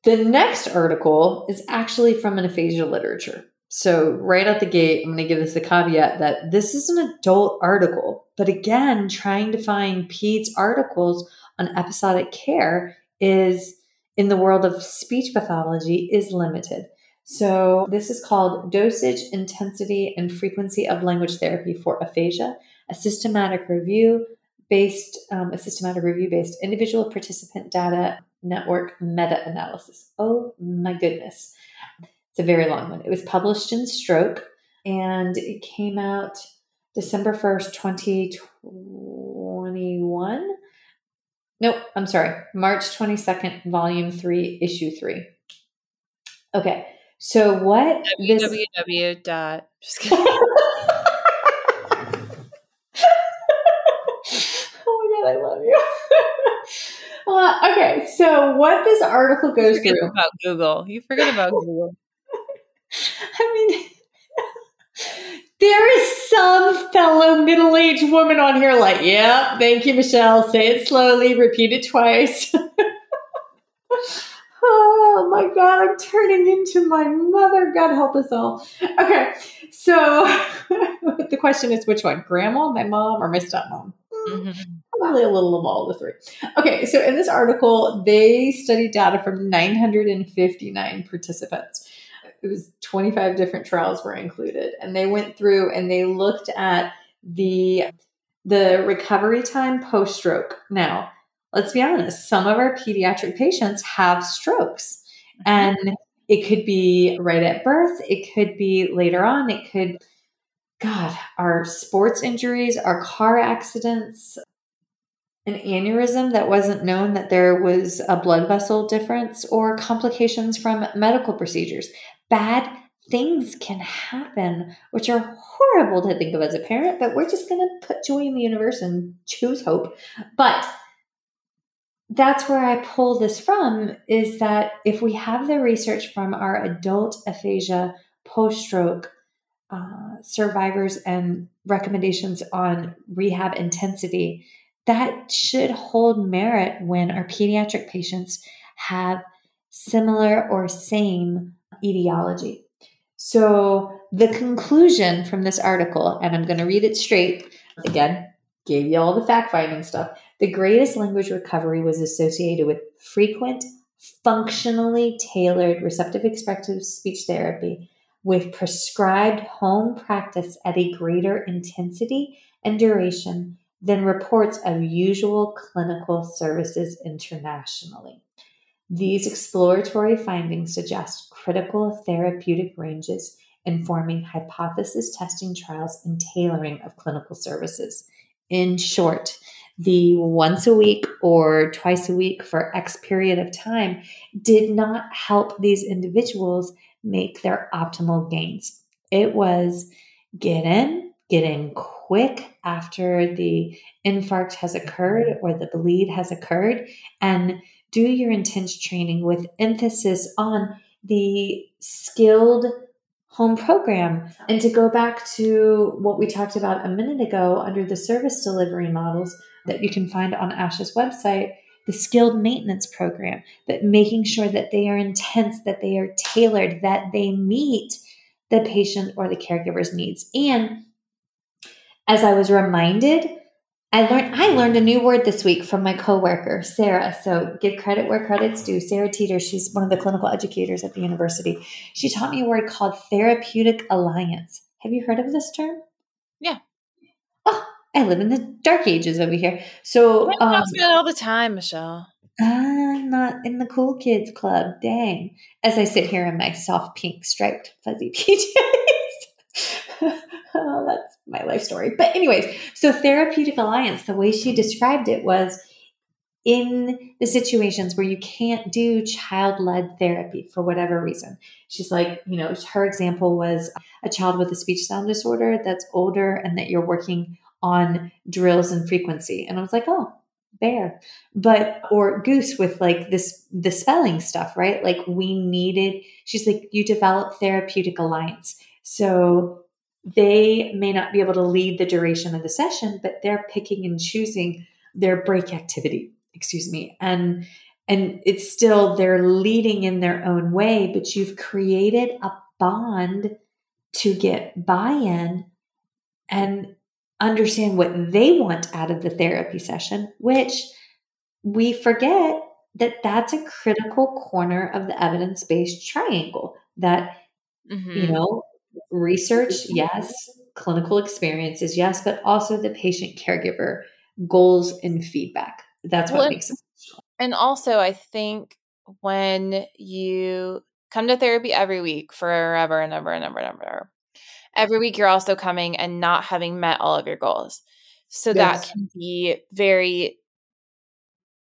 The next article is actually from an aphasia literature. So, right out the gate, I'm going to give this a caveat that this is an adult article. But again, trying to find peds articles on episodic care is in the world of speech pathology is limited. So, this is called Dosage, Intensity, and Frequency of Language Therapy for Aphasia, a systematic review based, um, a systematic review based individual participant data network meta analysis. Oh my goodness. It's a very long one. It was published in Stroke and it came out December 1st, 2021. Nope, I'm sorry. March 22nd, volume 3, issue 3. Okay. So what www. dot Oh my god, I love you. uh, okay, so what this article goes forget through about Google. You forget about Google. I mean, there is some fellow middle aged woman on here like, yeah, thank you, Michelle. Say it slowly, repeat it twice. oh my God, I'm turning into my mother. God help us all. Okay, so the question is which one, grandma, my mom, or my stepmom? Mhm. Probably a little of all the three. Okay, so in this article, they studied data from 959 participants. It was 25 different trials were included, and they went through and they looked at the the recovery time post stroke. Now, let's be honest, some of our pediatric patients have strokes, mm-hmm. and it could be right at birth, it could be later on, it could God, our sports injuries, our car accidents, an aneurysm that wasn't known that there was a blood vessel difference, or complications from medical procedures. Bad things can happen, which are horrible to think of as a parent, but we're just going to put joy in the universe and choose hope. But that's where I pull this from is that if we have the research from our adult aphasia post stroke uh, survivors and recommendations on rehab intensity, that should hold merit when our pediatric patients have similar or same etiology. So, the conclusion from this article, and I'm going to read it straight again, gave you all the fact finding stuff. The greatest language recovery was associated with frequent, functionally tailored receptive expressive speech therapy with prescribed home practice at a greater intensity and duration than reports of usual clinical services internationally. These exploratory findings suggest critical therapeutic ranges informing hypothesis testing trials and tailoring of clinical services. In short, the once a week or twice a week for X period of time did not help these individuals make their optimal gains. It was get in, get in quick after the infarct has occurred or the bleed has occurred, and do your intense training with emphasis on the skilled home program. And to go back to what we talked about a minute ago under the service delivery models that you can find on ASHA's website, the skilled maintenance program, that making sure that they are intense, that they are tailored, that they meet the patient or the caregiver's needs. And as I was reminded, I learned I learned a new word this week from my coworker, Sarah. So give credit where credit's due. Sarah Teeter, she's one of the clinical educators at the university. She taught me a word called therapeutic alliance. Have you heard of this term? Yeah. Oh, I live in the dark ages over here. So I um, do that all the time, Michelle. I'm not in the cool kids club. Dang. As I sit here in my soft pink striped fuzzy PJs. Oh, that's my life story. But, anyways, so therapeutic alliance, the way she described it was in the situations where you can't do child led therapy for whatever reason. She's like, you know, her example was a child with a speech sound disorder that's older and that you're working on drills and frequency. And I was like, oh, bear but or goose with like this the spelling stuff right like we needed she's like you develop therapeutic alliance so they may not be able to lead the duration of the session but they're picking and choosing their break activity excuse me and and it's still they're leading in their own way but you've created a bond to get buy in and understand what they want out of the therapy session, which we forget that that's a critical corner of the evidence based triangle that, mm-hmm. you know, research, mm-hmm. yes, clinical experiences, yes, but also the patient caregiver goals and feedback. That's what well, makes it. Special. And also, I think when you come to therapy every week forever and ever and ever and ever, every week you're also coming and not having met all of your goals. So yes. that can be very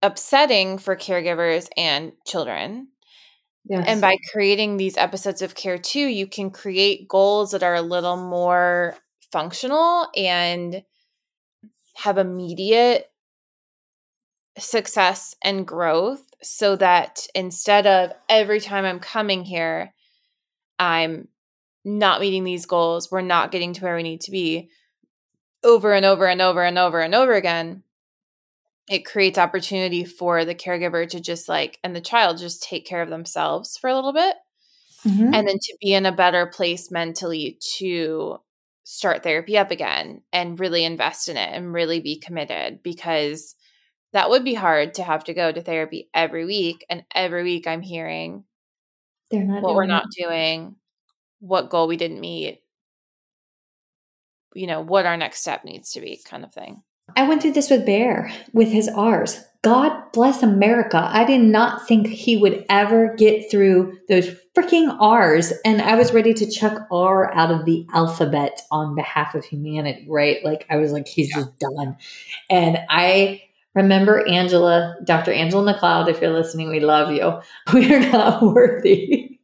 upsetting for caregivers and children. Yes. And by creating these episodes of care too, you can create goals that are a little more functional and have immediate success and growth so that instead of every time I'm coming here, I'm not meeting these goals, we're not getting to where we need to be over and over and over and over and over again, it creates opportunity for the caregiver to just like, and the child just take care of themselves for a little bit. Mm-hmm. And then to be in a better place mentally to start therapy up again and really invest in it and really be committed because that would be hard to have to go to therapy every week. And every week I'm hearing they're not what we're not doing what goal we didn't meet, you know, what our next step needs to be, kind of thing. I went through this with Bear with his R's. God bless America. I did not think he would ever get through those freaking R's. And I was ready to chuck R out of the alphabet on behalf of humanity, right? Like, I was like, he's yeah. just done. And I remember Angela, Dr. Angela McLeod, if you're listening, we love you. We are not worthy.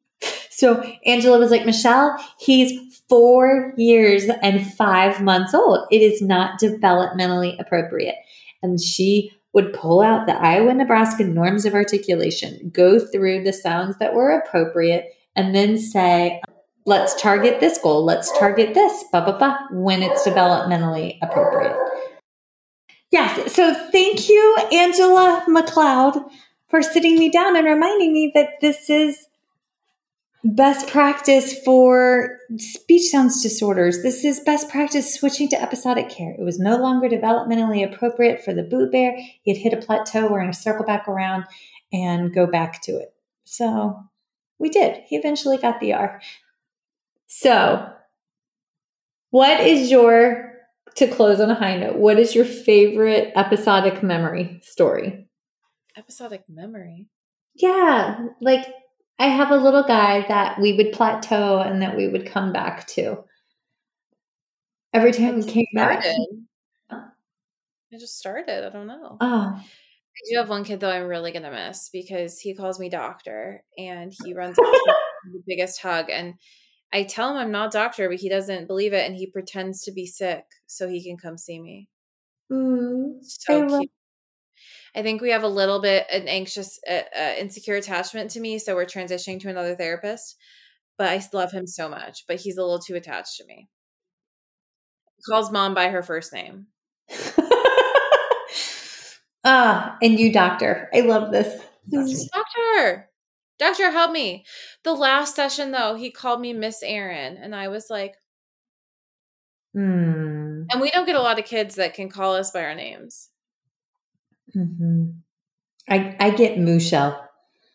So Angela was like, Michelle, he's four years and five months old. It is not developmentally appropriate. And she would pull out the Iowa Nebraska norms of articulation, go through the sounds that were appropriate, and then say, let's target this goal, let's target this, blah, blah, blah, when it's developmentally appropriate. Yes. So thank you, Angela McLeod, for sitting me down and reminding me that this is best practice for speech sounds disorders. This is best practice switching to episodic care. It was no longer developmentally appropriate for the boot bear. He had hit a plateau. We're going to circle back around and go back to it. So we did. He eventually got the R. So, what is your, to close on a high note, what is your favorite episodic memory story? Episodic memory? Yeah. Like I have a little guy that we would plateau and that we would come back to. Every time we came back. I just started. I don't know. Oh. I do have one kid though I'm really gonna miss because he calls me doctor and he runs the biggest hug and I tell him I'm not doctor, but he doesn't believe it and he pretends to be sick so he can come see me. Mm, so cute. I think we have a little bit an anxious, uh, uh, insecure attachment to me, so we're transitioning to another therapist. But I love him so much, but he's a little too attached to me. He calls mom by her first name. ah, and you, doctor. I love this. Doctor, doctor, help me. The last session, though, he called me Miss Erin, and I was like, hmm. And we don't get a lot of kids that can call us by our names. Mm-hmm. I I get Mooshell.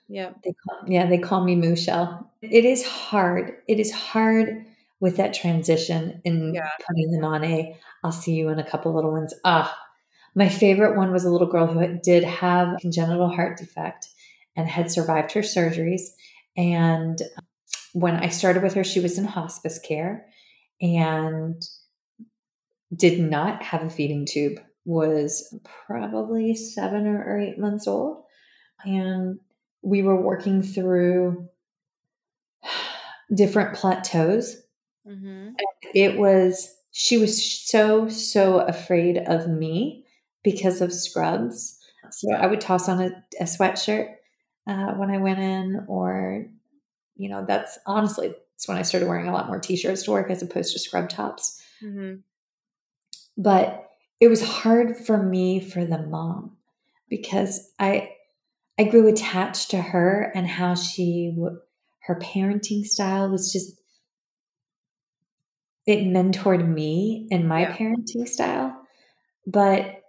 Yeah. They call, yeah, they call me Mooshell. It is hard. It is hard with that transition and yeah. putting them on a I'll see you in a couple little ones. Ah, my favorite one was a little girl who did have congenital heart defect and had survived her surgeries. And when I started with her, she was in hospice care and did not have a feeding tube was probably seven or eight months old. And we were working through different plateaus. Mm-hmm. It was, she was so, so afraid of me because of scrubs. So I would toss on a, a sweatshirt uh, when I went in, or, you know, that's honestly, it's when I started wearing a lot more t shirts to work as opposed to scrub tops. Mm-hmm. But it was hard for me for the mom because I I grew attached to her and how she her parenting style was just it mentored me in my Yeah. parenting style. But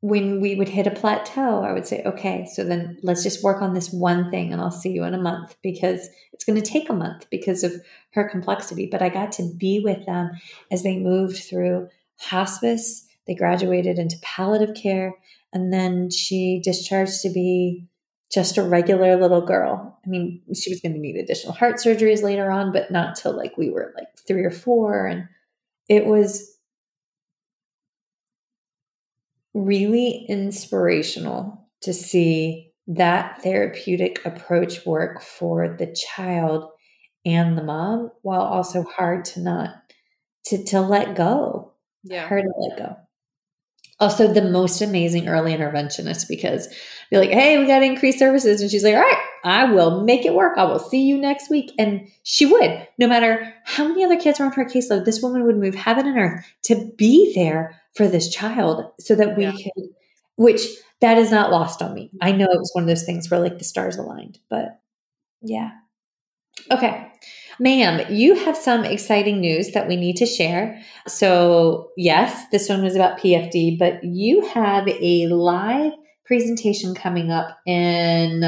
when we would hit a plateau, I would say, okay, so then let's just work on this one thing and I'll see you in a month because it's going to take a month because of her complexity. But I got to be with them as they moved through hospice, they graduated into palliative care, and then she discharged to be just a regular little girl. I mean, she was going to need additional heart surgeries later on, but not till like we were like three or four. And it was really inspirational to see that therapeutic approach work for the child and the mom while also hard to not to to let go Yeah. hard to let go also the most amazing early interventionist because they're like hey we got to increase services. And she's like all right i will make it work. I will see you next week. And she would no matter how many other kids were on her caseload this woman would move heaven and earth to be there for this child so that we Yeah. could which that is not lost on me. I know it was one of those things where like the stars aligned but yeah. Okay ma'am you have some exciting news that we need to share so yes this one was about pfd but you have a live presentation coming up in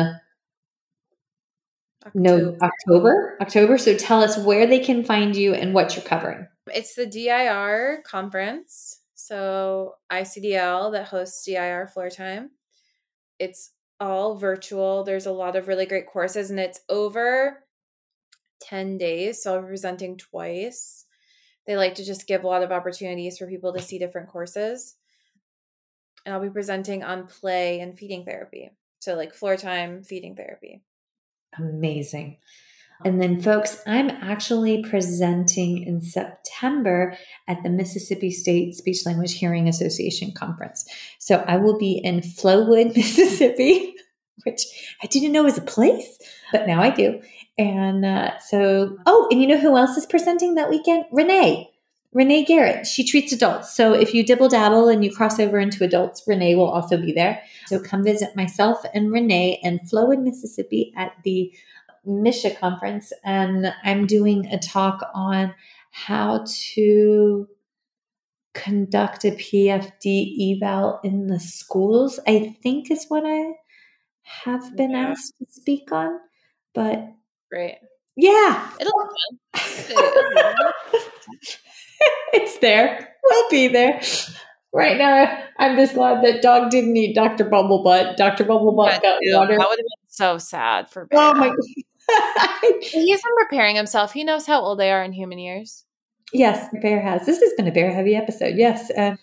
no october october so tell us where they can find you and what you're covering It's the DIR conference. So ICDL that hosts DIR floor time. It's all virtual. There's a lot of really great courses and it's over 10 days. So I'll be presenting twice. They like to just give a lot of opportunities for people to see different courses. And I'll be presenting on play and feeding therapy. So like floor time, feeding therapy. Amazing. And then, folks, I'm actually presenting in September at the Mississippi State Speech Language Hearing Association Conference. So I will be in Flowood, Mississippi, which I didn't know was a place, but now I do. And uh, so, oh, and you know who else is presenting that weekend? Renee. Renee Garrett. She treats adults. So if you dibble dabble and you cross over into adults, Renee will also be there. So come visit myself and Renee and Flow in Mississippi at the Misha conference. And I'm doing a talk on how to conduct a PFD eval in the schools, I think is what I have been Yeah. asked to speak on. But Great. yeah, It'll be fun. it's there. We'll be there. Right now, I'm just glad that dog didn't eat Dr. Bubblebutt. Dr. Bubblebutt But, got ew, that would have been so sad for Bear. Oh my He's been preparing himself. He knows how old they are in human years. Yes, Bear has. This has been a bear heavy episode. Yes. Uh,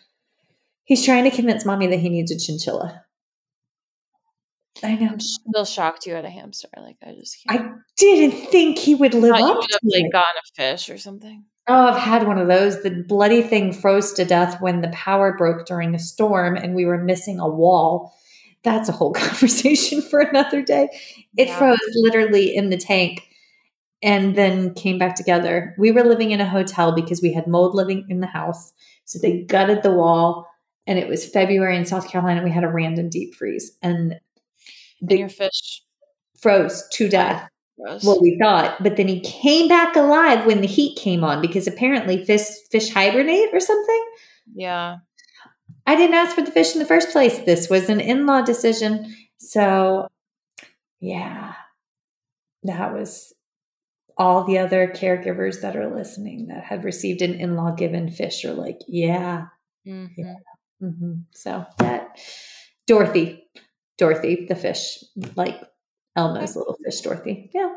he's trying to convince mommy that he needs a chinchilla. I know. I'm still shocked you had a hamster. Like I just can't. I didn't think he would live up would have like it. gotten a fish or something. Oh, I've had one of those. The bloody thing froze to death when the power broke during a storm and we were missing a wall. That's a whole conversation for another day. It Yeah. froze literally in the tank and then came back together. We were living in a hotel because we had mold living in the house. So they gutted the wall and it was February in South Carolina. We had a random deep freeze and Your fish froze to death. gross. Well, we thought, but then he came back alive when the heat came on because apparently fish fish hibernate or something. yeah. I didn't ask for the fish in the first place. This was an in-law decision. So, yeah. That was all the other caregivers that are listening that have received an in-law given fish are like, yeah. Mhm. Yeah. hmm So that Dorothy, Dorothy, the fish, like Elmo's little fish, Dorothy. Yeah,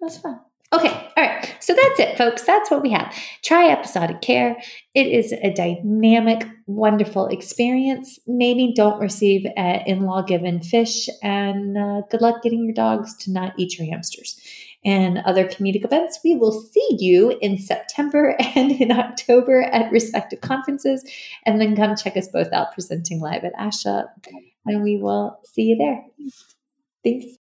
that's fun. Okay, all right. So that's it, folks. That's what we have. Try episodic care. It is a dynamic, wonderful experience. Maybe don't receive an in law given fish, and uh, good luck getting your dogs to not eat your hamsters. And other comedic events, we will see you in September and in October at respective conferences. And then come check us both out presenting live at ASHA. And we will see you there. Thanks.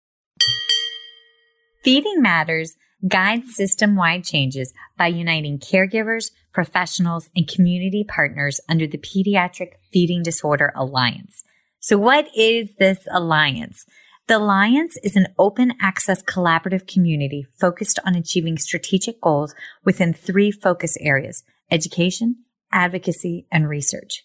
Feeding Matters guides system wide changes by uniting caregivers, professionals, and community partners under the Pediatric Feeding Disorder Alliance. So, what is this alliance? The Alliance is an open access collaborative community focused on achieving strategic goals within three focus areas education, advocacy, and research.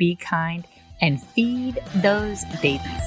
be kind, and feed those babies.